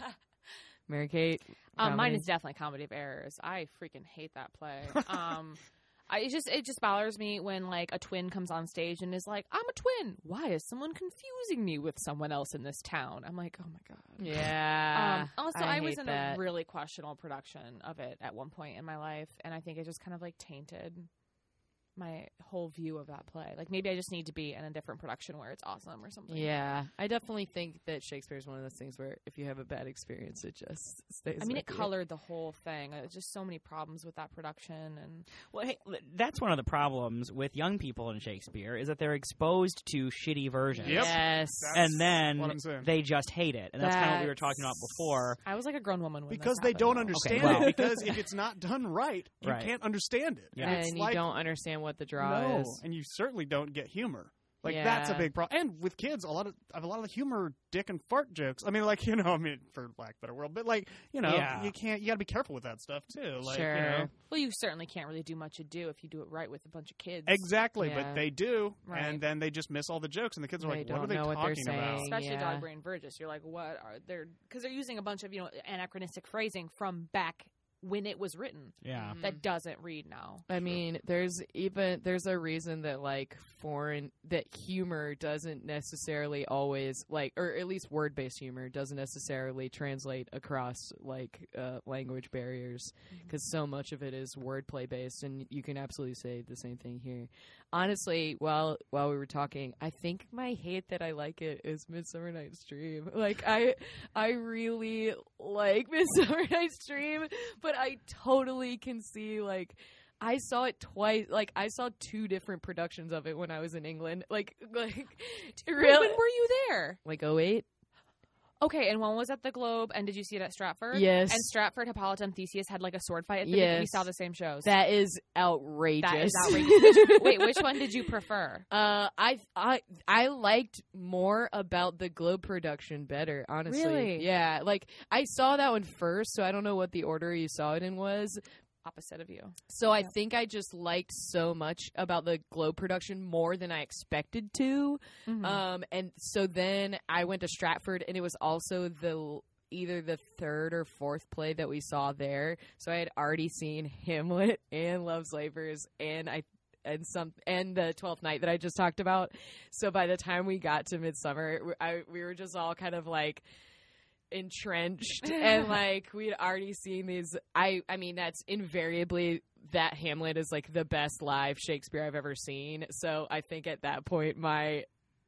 Mary Kate. Um, mine is definitely Comedy of Errors. I freaking hate that play. um, I it just it just bothers me when like a twin comes on stage and is like, "I'm a twin. Why is someone confusing me with someone else in this town?" I'm like, "Oh my god." Yeah. Um, also, I I, was in that. a really questionable production of it at one point in my life, and I think it just kind of like tainted my whole view of that play. Like maybe I just need to be in a different production where it's awesome or something. Yeah, I definitely think that Shakespeare is one of those things where if you have a bad experience, it just stays. I mean, with it you. colored the whole thing. There's just so many problems with that production, and Well, hey, that's one of the problems with young people in Shakespeare is that they're exposed to shitty versions. Yep. Yes, That's And then what I'm saying. they just hate it. And that's kind of what we were talking about before. I was like a grown woman when because they happened, don't though. understand well. it. Because if it's not done right, you Right. can't understand it. Yeah. and it's you like, don't understand what the draw no, is. and you certainly don't get humor. Like that's a big problem. And with kids, a lot of I have a lot of the humor, dick and fart jokes. I mean, like you know, I mean, for lack of a better word, but like you know, Yeah. you can't. You got to be careful with that stuff too. Like, sure. You know, Well, you certainly can't really do much ado if you do it right with a bunch of kids. exactly, Yeah. but they do, Right. and then they just miss all the jokes, and the kids are They like, "What are they know what they're talking about?" saying. Especially Yeah. Dogberry and Verges. You're like, what are they? Because they're using a bunch of you know anachronistic phrasing from back when it was written Yeah. that doesn't read now. I mean, there's even there's a reason that like foreign that humor doesn't necessarily always like, or at least word based humor doesn't necessarily translate across like uh, language barriers because so much of it is wordplay based, and you can absolutely say the same thing here. Honestly, while while we were talking, I think my hate that I like it is Midsummer Night's Dream. Like I, I really like Midsummer Night's Dream, but I totally can see like I saw it twice. Like I saw two different productions of it when I was in England. Like like really when were you there? like oh eight. Okay, and one was at the Globe, and did you see it at Stratford? Yes. And Stratford, Hippolyta, and Theseus had like a sword fight at the beginning. We saw the same shows. That is outrageous. that is outrageous. Wait, which one did you prefer? Uh, I I I liked more about the Globe production better, honestly. Really? Yeah, like I saw that one first, so I don't know what the order you saw it in was. Opposite of you. So I think I just liked so much about the Globe production more than I expected to. Mhm. Um, and so then I went to Stratford, and it was also the either the third or fourth play that we saw there. So I had already seen Hamlet and Love's Labors, and I and some and the Twelfth Night that I just talked about. So by the time we got to Midsummer, I, we were just all kind of like entrenched and like we'd already seen these i i mean that's invariably that hamlet is like the best live shakespeare i've ever seen so i think at that point my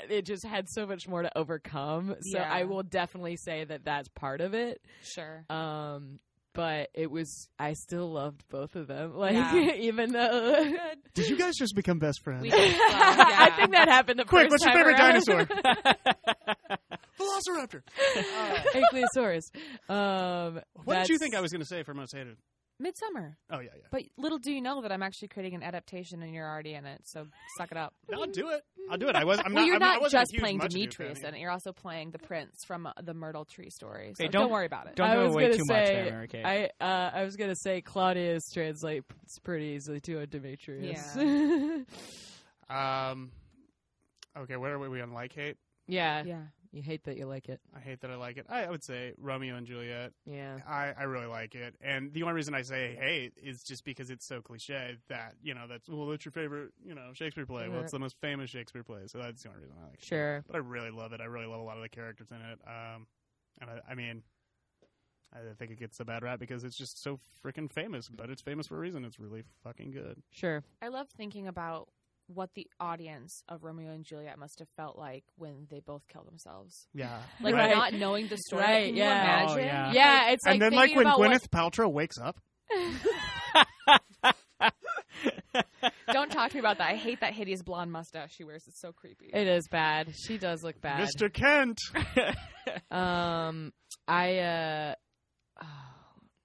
it just had so much more to overcome so Yeah. i will definitely say that that's part of it Sure. um but it was i still loved both of them like Yeah. even though Did you guys just become best friends? We did. Well, i think that happened the Quick, first what's your favorite around. dinosaur? Velociraptor. Ankylosaurus. Um, What did you think I was going to say for most hated? Midsummer. Oh yeah, yeah. But little do you know that I'm actually creating an adaptation, and you're already in it. So suck it up. No, I'll do it. I'll do it. I was. I'm well, not. you're I'm, not I wasn't just playing Demetrius and. You're also playing the prince from uh, the Myrtle Tree story. So Hey, don't, don't- worry about it. Don't I give was away gonna too much say, there, Mary Kate. I uh, I was gonna say Claudius translates pretty easily to a Demetrius. Um. Okay, where are we? we on like hate? yeah. yeah. You hate that you like it. I hate that I like it. I, I would say Romeo and Juliet. Yeah. I, I really like it, and the only reason I say hate is just because it's so cliche that you know that's well that's your favorite you know Shakespeare play. Well, it's the most famous Shakespeare play, so that's the only reason I like it. Sure. But I really love it. I really love a lot of the characters in it. Um, and I, I mean, I think it gets a bad rap because it's just so freaking famous. But it's famous for a reason. It's really fucking good. Sure. I love thinking about what the audience of Romeo and Juliet must have felt like when they both kill themselves. Yeah, Like Right. not knowing the story. Right, Can yeah. You Oh, imagine? yeah. Yeah, it's like and then like when about what- Gwyneth Paltrow wakes up. Don't talk to me about that. I hate that hideous blonde mustache she wears. It's so creepy. It is bad. She does look bad. Mr. Kent. Um, I uh, oh,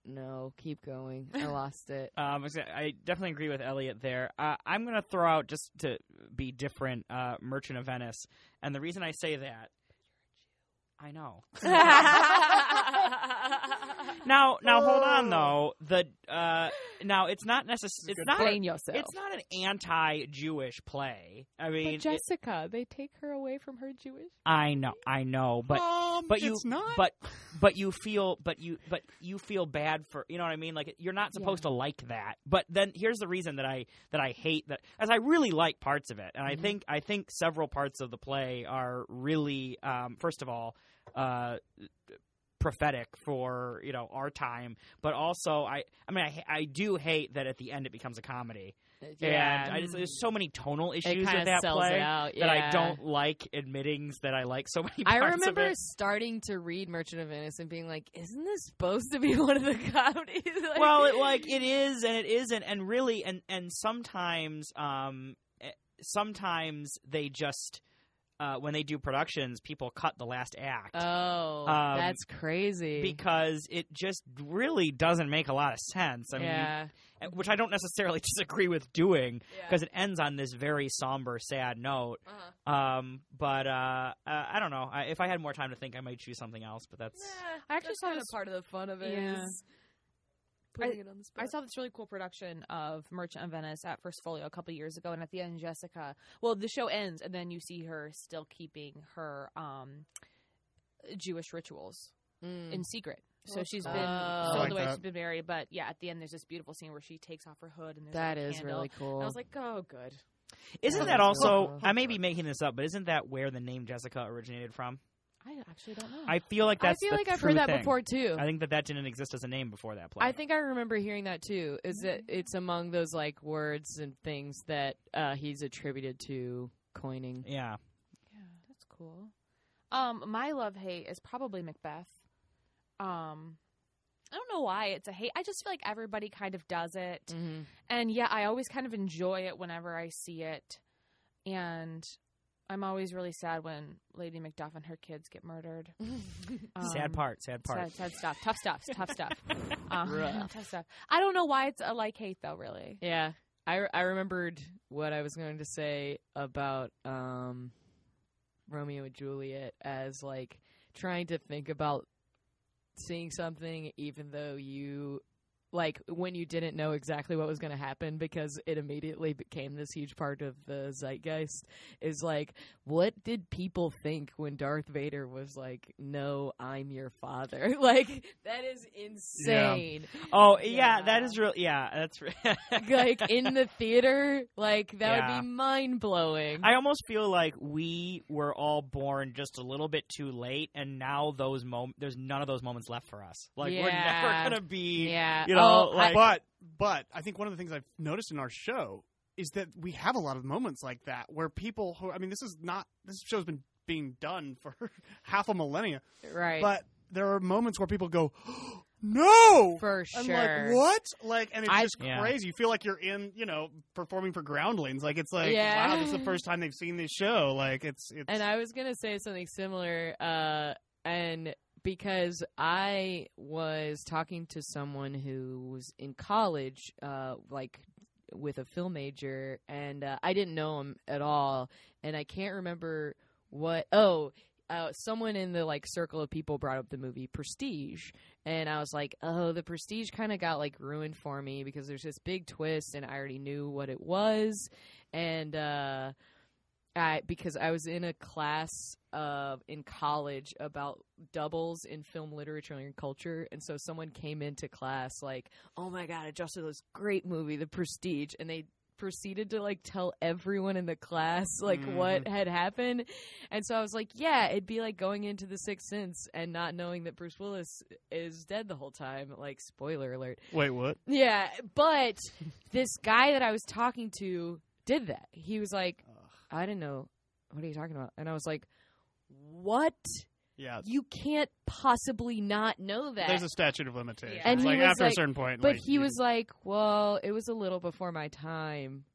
know. Keep going. I lost it. Um, I definitely agree with Elliot there. Uh, I'm going to throw out just to be different, uh, Merchant of Venice, and the reason I say that, I know. now, now hold on though. The uh, now it's not necessarily. It's not. Explain yourself. It's not an anti-Jewish play. I mean, but it- Jessica, they take her away from her Jewish. I know, I know, but um, but you it's not. but but you feel but you but you feel bad for you know what I mean like you're not supposed to like that but then here's the reason that I that I hate that as I really like parts of it and I think I think several parts of the play are really um, first of all uh, prophetic for you know our time but also I I mean I I do hate that at the end it becomes a comedy Yeah. and I just, there's so many tonal issues with that play out. that I don't like admitting that I like so many I remember of it. starting to read Merchant of Venice and being like, "Isn't this supposed to be one of the comedies?" Like- well, it, like it is and it isn't, and really, and and sometimes, um, eh, sometimes they just uh, when they do productions, people cut the last act oh, Um, that's crazy. because it just really doesn't make a lot of sense. I mean, yeah, eh, which I don't necessarily disagree with doing because it ends on this very somber, sad note. Uh-huh. Um, but uh, uh, I don't know. I, if I had more time to think, I might choose something else. But that's I actually that's saw kind this. part of the fun of it. Yeah. is putting it on the spot. I saw this really cool production of Merchant of Venice at First Folio a couple years ago, and at the end, Jessica. Well, the show ends, and then you see her still keeping her um, Jewish rituals Mm. in secret. So Well, she's been Oh. I still like the way that. she's been married, but yeah, at the end, there's this beautiful scene where she takes off her hood, and there's that like, is candle. really cool. I was like, oh, good. isn't that also? I may be making this up, but isn't that where the name Jessica originated from? I actually don't know. I feel like that's. I feel the like I've true heard that thing. before too. I think that that didn't exist as a name before that play. I think I remember hearing that too. Is that it's among those like words and things that uh, he's attributed to coining. yeah. Yeah, that's cool. Um, my love hate is probably Macbeth. Um, I don't know why it's a hate. I just feel like everybody kind of does it, Mm-hmm. and yeah, I always kind of enjoy it whenever I see it, and I'm always really sad when Lady Macduff and her kids get murdered. sad Um, part. Sad part. Sad, sad stuff. Tough stuff. Tough stuff. Um, Rough. tough stuff. I don't know why it's a like hate though. Really. Yeah, I I remembered what I was going to say about um, Romeo and Juliet as like trying to think about seeing something even though you like when you didn't know exactly what was going to happen because it immediately became this huge part of the zeitgeist is like what did people think when Darth Vader was like no I'm your father like that is insane Oh yeah, that Yeah. is real. Yeah, that's. Re- like in the theater, like that Yeah. would be mind blowing. I almost feel like we were all born just a little bit too late, and now those mom- there's none of those moments left for us. Like we're never gonna be. yeah, you know, I- like- but but I think one of the things I've noticed in our show is that we have a lot of moments like that where people who I mean this is not this show's been being done for half a millennia, right, but there are moments where people go, "No!" for I'm sure. like, "What?" Like and it's I- just Yeah. crazy. You feel like you're in, you know, performing for groundlings. Like it's like, Yeah. "Wow, this is the first time they've seen this show." Like it's it's And I was gonna say something similar, uh, and because I was talking to someone who was in college, uh, like with a film major, and uh, I didn't know him at all, and I can't remember what. Oh. Uh, someone in the like circle of people brought up the movie Prestige, and I was like, "Oh, the Prestige kind of got like ruined for me because there's this big twist, and I already knew what it was." And uh, I because I was in a class uh, in college about doubles in film literature and culture, and so someone came into class like, "Oh my god, I just saw this great movie, The Prestige," and they proceeded to like tell everyone in the class like what had happened and so i was like yeah it'd be like going into the sixth sense and not knowing that bruce willis is dead the whole time like spoiler alert wait, what? yeah, but this guy that I was talking to did that. He was like, I didn't know. What are you talking about? And I was like, What? Yeah, You can't possibly not know that. there's a statute of limitations. And he like was after like- a certain point, but like, he you- was like, Well, it was a little before my time.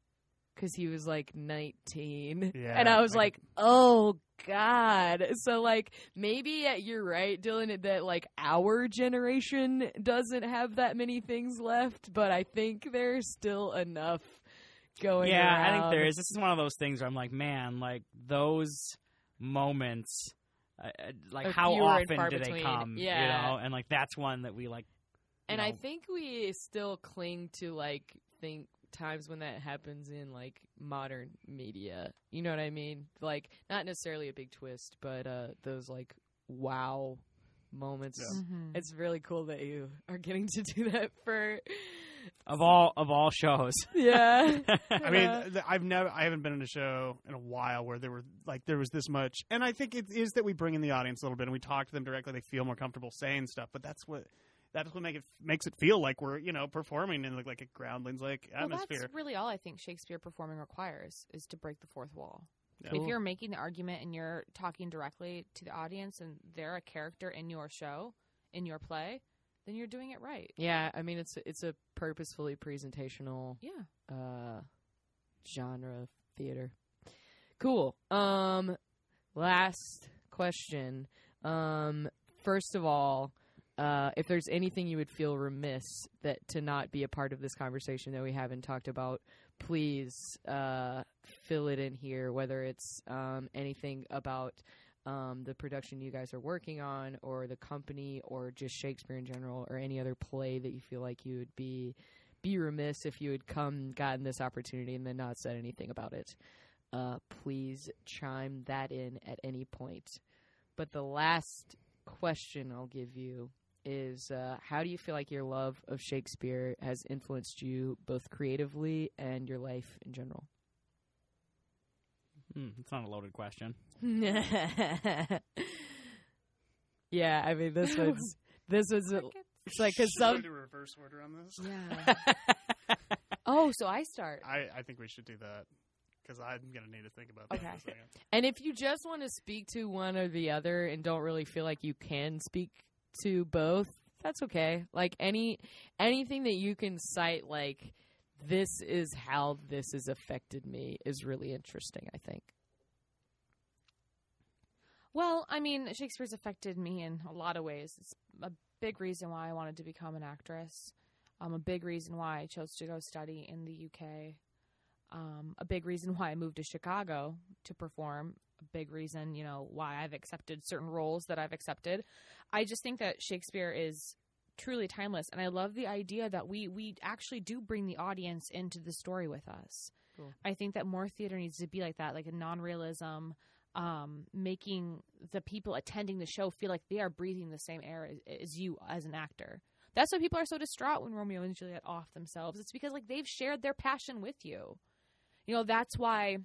because he was like 19. Yeah, and I was like- like, oh God. So, like, maybe you're right, Dylan, that like our generation doesn't have that many things left, but I think there's still enough going yeah, I think there is. This is one of those things where I'm like, man, like those moments, uh, uh, like how often far do they come? Yeah. you know, and like that's one that we like. you And I think we still cling to like think times when that happens in like modern media. You know what I mean? Like not necessarily a big twist, but uh those like wow moments. Yeah. Mhm. It's really cool that you are getting to do that for of all of all shows. yeah. I mean, I've never, I haven't been in a show in a while where there were like there was this much, and I think it is that we bring in the audience a little bit and we talk to them directly. They feel more comfortable saying stuff, but that's what that's what make it makes it feel like we're you know performing in like, like a groundlings like atmosphere. Well, that's really all I think Shakespeare performing requires is to break the fourth wall. Yeah. If you're making the argument and you're talking directly to the audience and they're a character in your show, in your play, then you're doing it right. Yeah, I mean it's it's a purposefully presentational Yeah. uh genre of theater. Cool. Um last question. Um first of all, uh if there's anything you would feel remiss that to not be a part of this conversation that we haven't talked about, please uh fill it in here whether it's um anything about um, the production you guys are working on, or the company, or just Shakespeare in general, or any other play that you feel like you would be be remiss if you had come gotten this opportunity and then not said anything about it. Uh, please chime that in at any point. But the last question I'll give you is uh, how do you feel like your love of Shakespeare has influenced you both creatively and your life in general? Hmm, it's not a loaded question. yeah, I mean this was this was it's like because Should I some do reverse order on this. Yeah. oh, so I start. I, I think we should do that because I'm gonna need to think about that Okay. in a second. And if you just want to speak to one or the other and don't really feel like you can speak to both, that's okay. Like any anything that you can cite like this is how this has affected me is really interesting, I think. Well, I mean, Shakespeare's affected me in a lot of ways. It's a big reason why I wanted to become an actress. Um, a big reason why I chose to go study in the UK. Um, a big reason why I moved to Chicago to perform. A big reason, you know, why I've accepted certain roles that I've accepted. I just think that Shakespeare is truly timeless, and I love the idea that we we actually do bring the audience into the story with us. Cool. I think that more theater needs to be like that, like a non-realism, um, making the people attending the show feel like they are breathing the same air as, as you as an actor. That's why people are so distraught when Romeo and Juliet off themselves. It's because like they've shared their passion with you. You know, that's why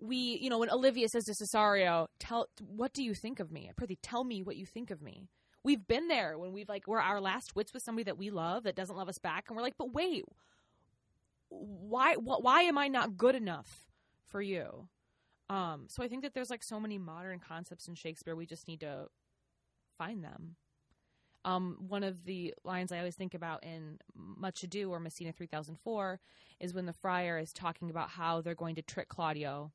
we, you know, when Olivia says to Cesario, "Tell, what do you think of me?" Prithee, tell me what you think of me. We've been there when we've like we're our last wits with somebody that we love that doesn't love us back, and we're like, but wait, why, wh- why am I not good enough for you? Um, so I think that there's like so many modern concepts in Shakespeare. We just need to find them. Um, one of the lines I always think about in Much Ado or Messina 3004 is when the friar is talking about how they're going to trick Claudio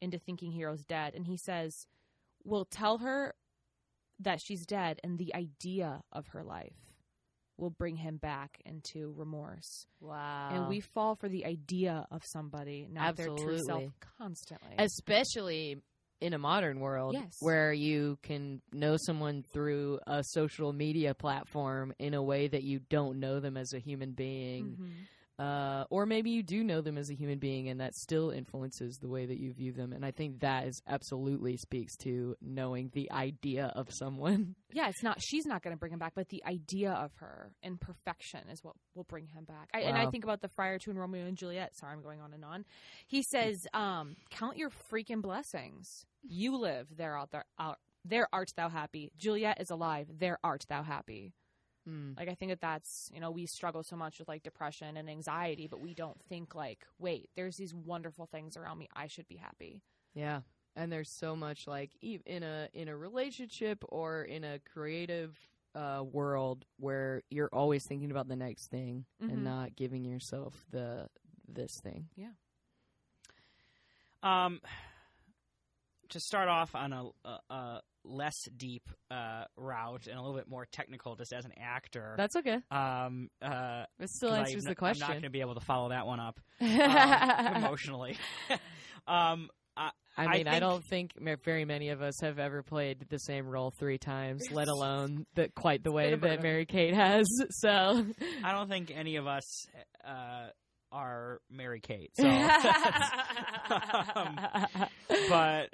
into thinking Hero's dead. And he says, We'll tell her that she's dead, and the idea of her life will bring him back into remorse. Wow. And we fall for the idea of somebody, not their true self, constantly. especially in a modern world Yes. where you can know someone through a social media platform in a way that you don't know them as a human being Mhm. Uh, or maybe you do know them as a human being and that still influences the way that you view them and i think that is absolutely speaks to knowing the idea of someone Yeah, it's not. She's not going to bring him back, but the idea of her in perfection is what will bring him back. I, And I think about the friar to Romeo and Juliet. Sorry, I'm going on and on. He says, um, "Count your freaking blessings. You live. There out there. Out, there art thou happy. Juliet is alive. There art thou happy." Mm. Like I think that that's you know we struggle so much with like depression and anxiety, but we don't think like, wait, there's these wonderful things around me. I should be happy. Yeah, and there's so much like e- in a in a relationship or in a creative uh, world where you're always thinking about the next thing Mhm. and not giving yourself the this thing. Yeah. Um, to start off on a, a, a less deep uh, route and a little bit more technical, just as an actor. That's okay. um, uh, It still answers the I'm not going to be able to follow that one up um, emotionally. um, I I mean, I, think- don't think very many of us have ever played the same role three times, let alone that quite the way that. Mary Kate has. So, I don't think any of us uh, are Mary Kate. So, um, but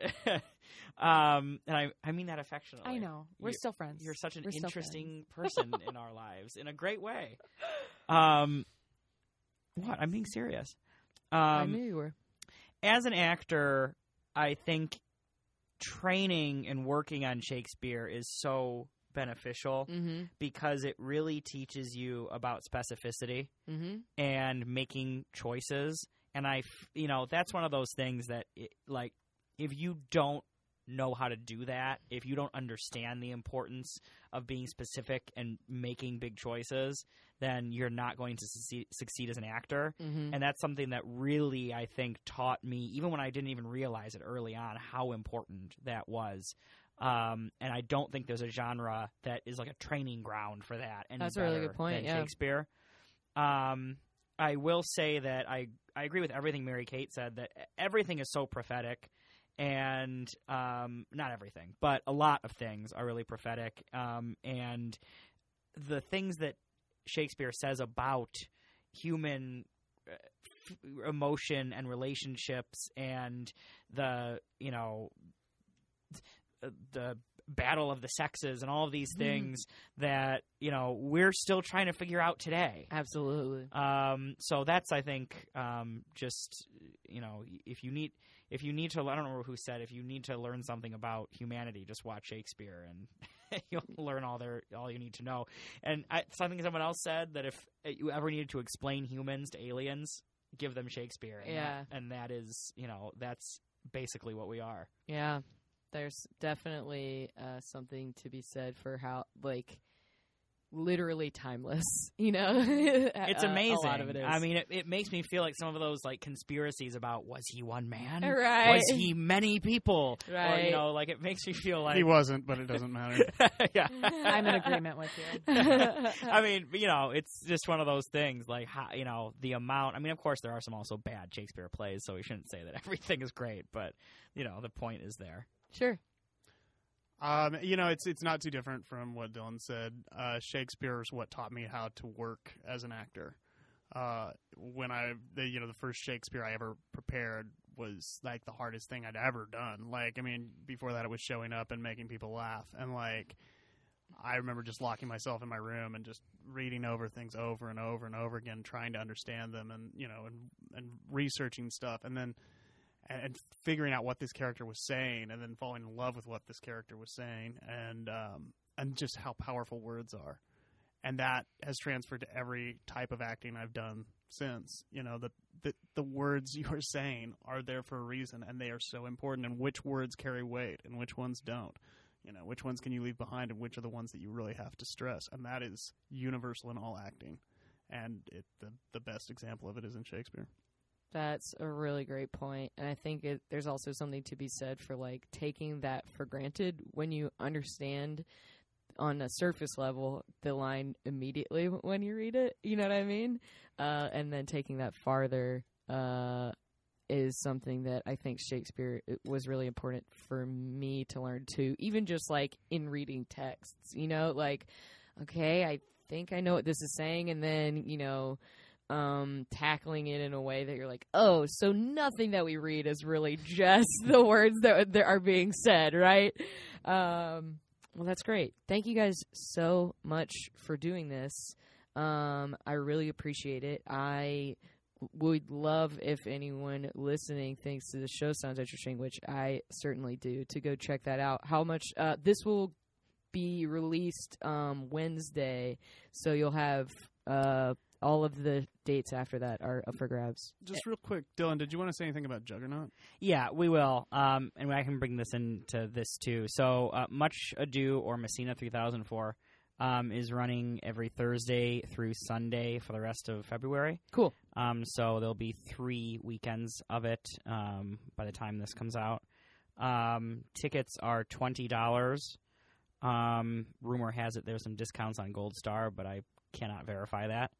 um, and I I mean that affectionately. I know. We're You- still friends. You're such an We're interesting person in our lives in a great way. Um, what? I'm being serious. I Um, knew you were. as an actor, I think training and working on Shakespeare is so beneficial Mm-hmm. because it really teaches you about specificity Mm-hmm. and making choices. And I, you know, that's one of those things that, it, like, if you don't know how to do that, if you don't understand the importance of being specific and making big choices, then you're not going to succeed, succeed as an actor. Mm-hmm. And that's something that really, I think, taught me, even when I didn't even realize it early on, how important that was. Um, and I don't think there's a genre that is like a training ground for that. Any That's a really good point, yeah. Shakespeare. Um, I will say that I I agree with everything Mary Kate said. That everything is so prophetic, and um, not everything, but a lot of things are really prophetic. Um, and the things that Shakespeare says about human uh, f- emotion and relationships and the you know the battle of the sexes and all of these Mhm. things that you know we're still trying to figure out today Absolutely. um, so that's I think um, just you know if you need if you need to I don't remember who said if you need to learn something about humanity just watch Shakespeare and you'll learn all there all you need to know. And I, something someone else said that if you ever needed to explain humans to aliens give them Shakespeare. And Yeah. that, and that is you know that's basically what we are. Yeah, there's definitely uh, something to be said for how like literally timeless. You know, it's Uh, amazing A lot of it is. I mean it, it makes me feel like some of those like conspiracies about was he one man right? was he many people or Right. you know like it makes me feel like he wasn't, but it doesn't matter. yeah I'm in agreement with you. I mean, you know, it's just one of those things. Like, how, you know, the amount. I mean, of course, there are some also bad Shakespeare plays, so we shouldn't say that everything is great. But you know, the point is there. sure. Um, you know, it's it's not too different from what Dylan said. Uh, Shakespeare is what taught me how to work as an actor. Uh, when I, the, you know, the first Shakespeare I ever prepared was like the hardest thing I'd ever done. Like, I mean, before that, it was showing up and making people laugh, and like, I remember just locking myself in my room and just reading over things over and over and over again, trying to understand them, and you know, and and researching stuff, and then and, and figuring out what this character was saying, and then falling in love with what this character was saying, and um, and just how powerful words are, and that has transferred to every type of acting I've done since. You know, the the, the words you are saying are there for a reason, and they are so important. And which words carry weight, and which ones don't. You know, which ones can you leave behind, and which are the ones that you really have to stress, and that is universal in all acting. And it, the the best example of it is in Shakespeare. That's a really great point, and I think it, there's also something to be said for like taking that for granted when you understand on a surface level the line immediately when you read it. You know what I mean? Uh, and then taking that farther uh, is something that I think Shakespeare was really important for me to learn too. Even just like in reading texts, you know, like okay, I think I know what this is saying, and then you know um, tackling it in a way that you're like, oh, so nothing that we read is really just the words that, that are being said, right? Um, well, that's great. Thank you guys so much for doing this. Um, I really appreciate it. I would love if anyone listening thinks the show sounds interesting, which I certainly do, to go check that out. How much uh, this will be released um, Wednesday, so you'll have uh, all of the dates after that are up for grabs. Just real quick, Dylan, did you want to say anything about Juggernaut? Yeah, we will. Um, and I can bring this into this too. So, uh, Much Ado or Messina 3004 um, is running every Thursday through Sunday for the rest of February. Cool. Um, so there'll be three weekends of it um, by the time this comes out. Um, tickets are twenty dollars. Um, rumor has it there's some discounts on Goldstar, but I cannot verify that.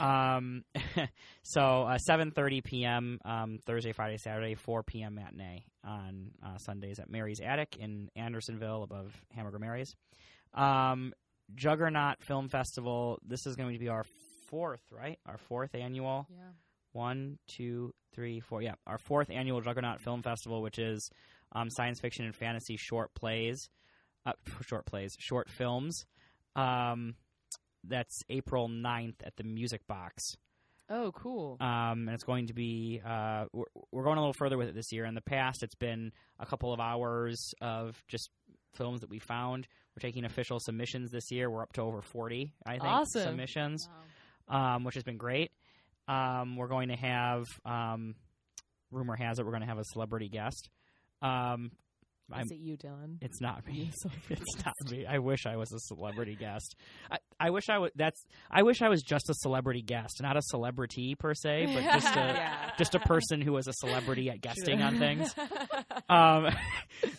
Um, so uh, 7:30 p.m. Um, Thursday, Friday, Saturday, 4 p.m. matinee on uh, Sundays at Mary's Attic in Andersonville, above Hamburger Mary's. Um, Juggernaut Film Festival. This is going to be our fourth, right? Our fourth annual. Yeah. One, two, three, four. Yeah, our fourth annual Juggernaut Film Festival, which is um, science fiction and fantasy short plays, uh, short plays, short films. Um, that's April 9th at the Music Box. Oh, cool. Um, and it's going to be, uh, we're, we're going a little further with it this year. In the past, it's been a couple of hours of just films that we found. We're taking official submissions this year. We're up to over 40, I think, Awesome. submissions Wow. um, which has been great. Um, we're going to have, um, rumor has it, we're going to have a celebrity guest. I'm, Is it you, Dylan? it's not me. it's not me. I wish I was a celebrity guest. I, I wish I was. That's. I wish I was just a celebrity guest, not a celebrity per se, but just a Yeah. just a person who was a celebrity at guesting on things. Um,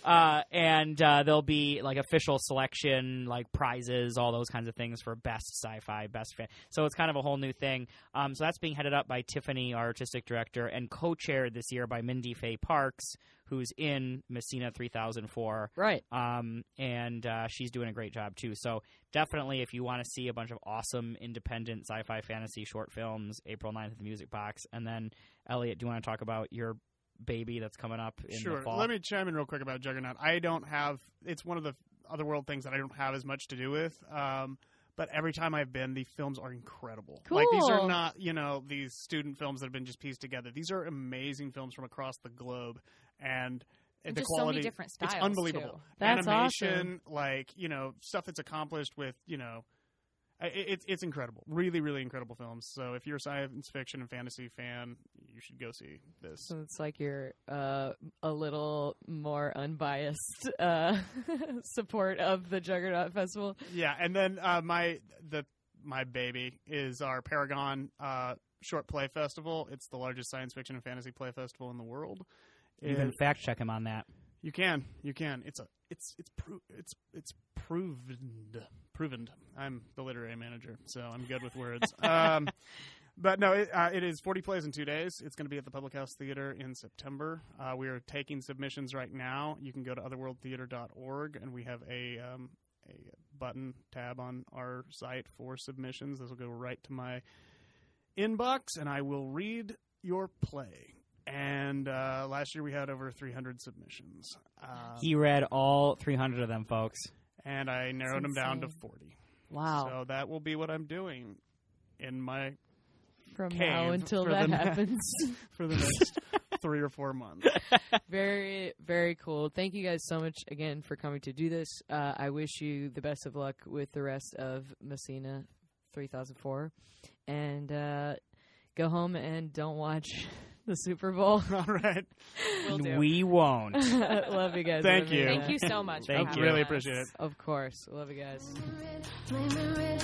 uh, and uh, there'll be like official selection, like prizes, all those kinds of things for best sci-fi, best fan. So it's kind of a whole new thing. Um, so that's being headed up by Tiffany, our artistic director, and co-chaired this year by Mindy Faye Parks, who's in Messina 3004 right. um, and uh, she's doing a great job too. So definitely, if you want to see a bunch of awesome independent sci-fi fantasy short films, April 9th at the Music Box, and then Elliot, do you want to talk about your baby that's coming up in sure. the fall? Let me chime in real quick about Juggernaut. I don't have. It's one of the otherworld things that I don't have as much to do with. Um, but every time I've been, the films are incredible. Like these are not, you know, these student films that have been just pieced together. These are amazing films from across the globe, and, And the just so many quality. different it's styles, unbelievable. too. That's Animation, like you know, stuff that's accomplished with you know. I- i- It's it's incredible, really, really incredible films. So if you're a science fiction and fantasy fan, you should go see this. So it's like you're uh, a little more unbiased uh, support of the Juggernaut Festival. Yeah, and then uh, my the my baby is our Paragon uh, Short Play Festival. It's the largest science fiction and fantasy play festival in the world. you can fact check him on that. you can, you can. It's a, it's, it's, pro- it's, it's proven, proven. I'm the literary manager, so I'm good with words. um, but no, it, uh, it is 40 plays in two days. It's going to be at the Public House Theater in September. Uh, we are taking submissions right now. You can go to otherworldtheater.org, and we have a um, a button tab on our site for submissions. This will go right to my inbox, and I will read your play. And uh, last year we had over 300 submissions. Uh, He read all 300 of them, folks. And I narrowed them down to 40. Wow. So that will be what I'm doing in my From now until that ne- happens. for the next three or four months. very, very cool. Thank you guys so much again for coming to do this. Uh, I wish you the best of luck with the rest of Messina 3004. And uh, go home and don't watch the Super Bowl. All right. Will do. We won't. Love you guys. Thank Love you. Thank you so much. for Thank you. Really us. appreciate it. Of course. Love you guys. Flaming red,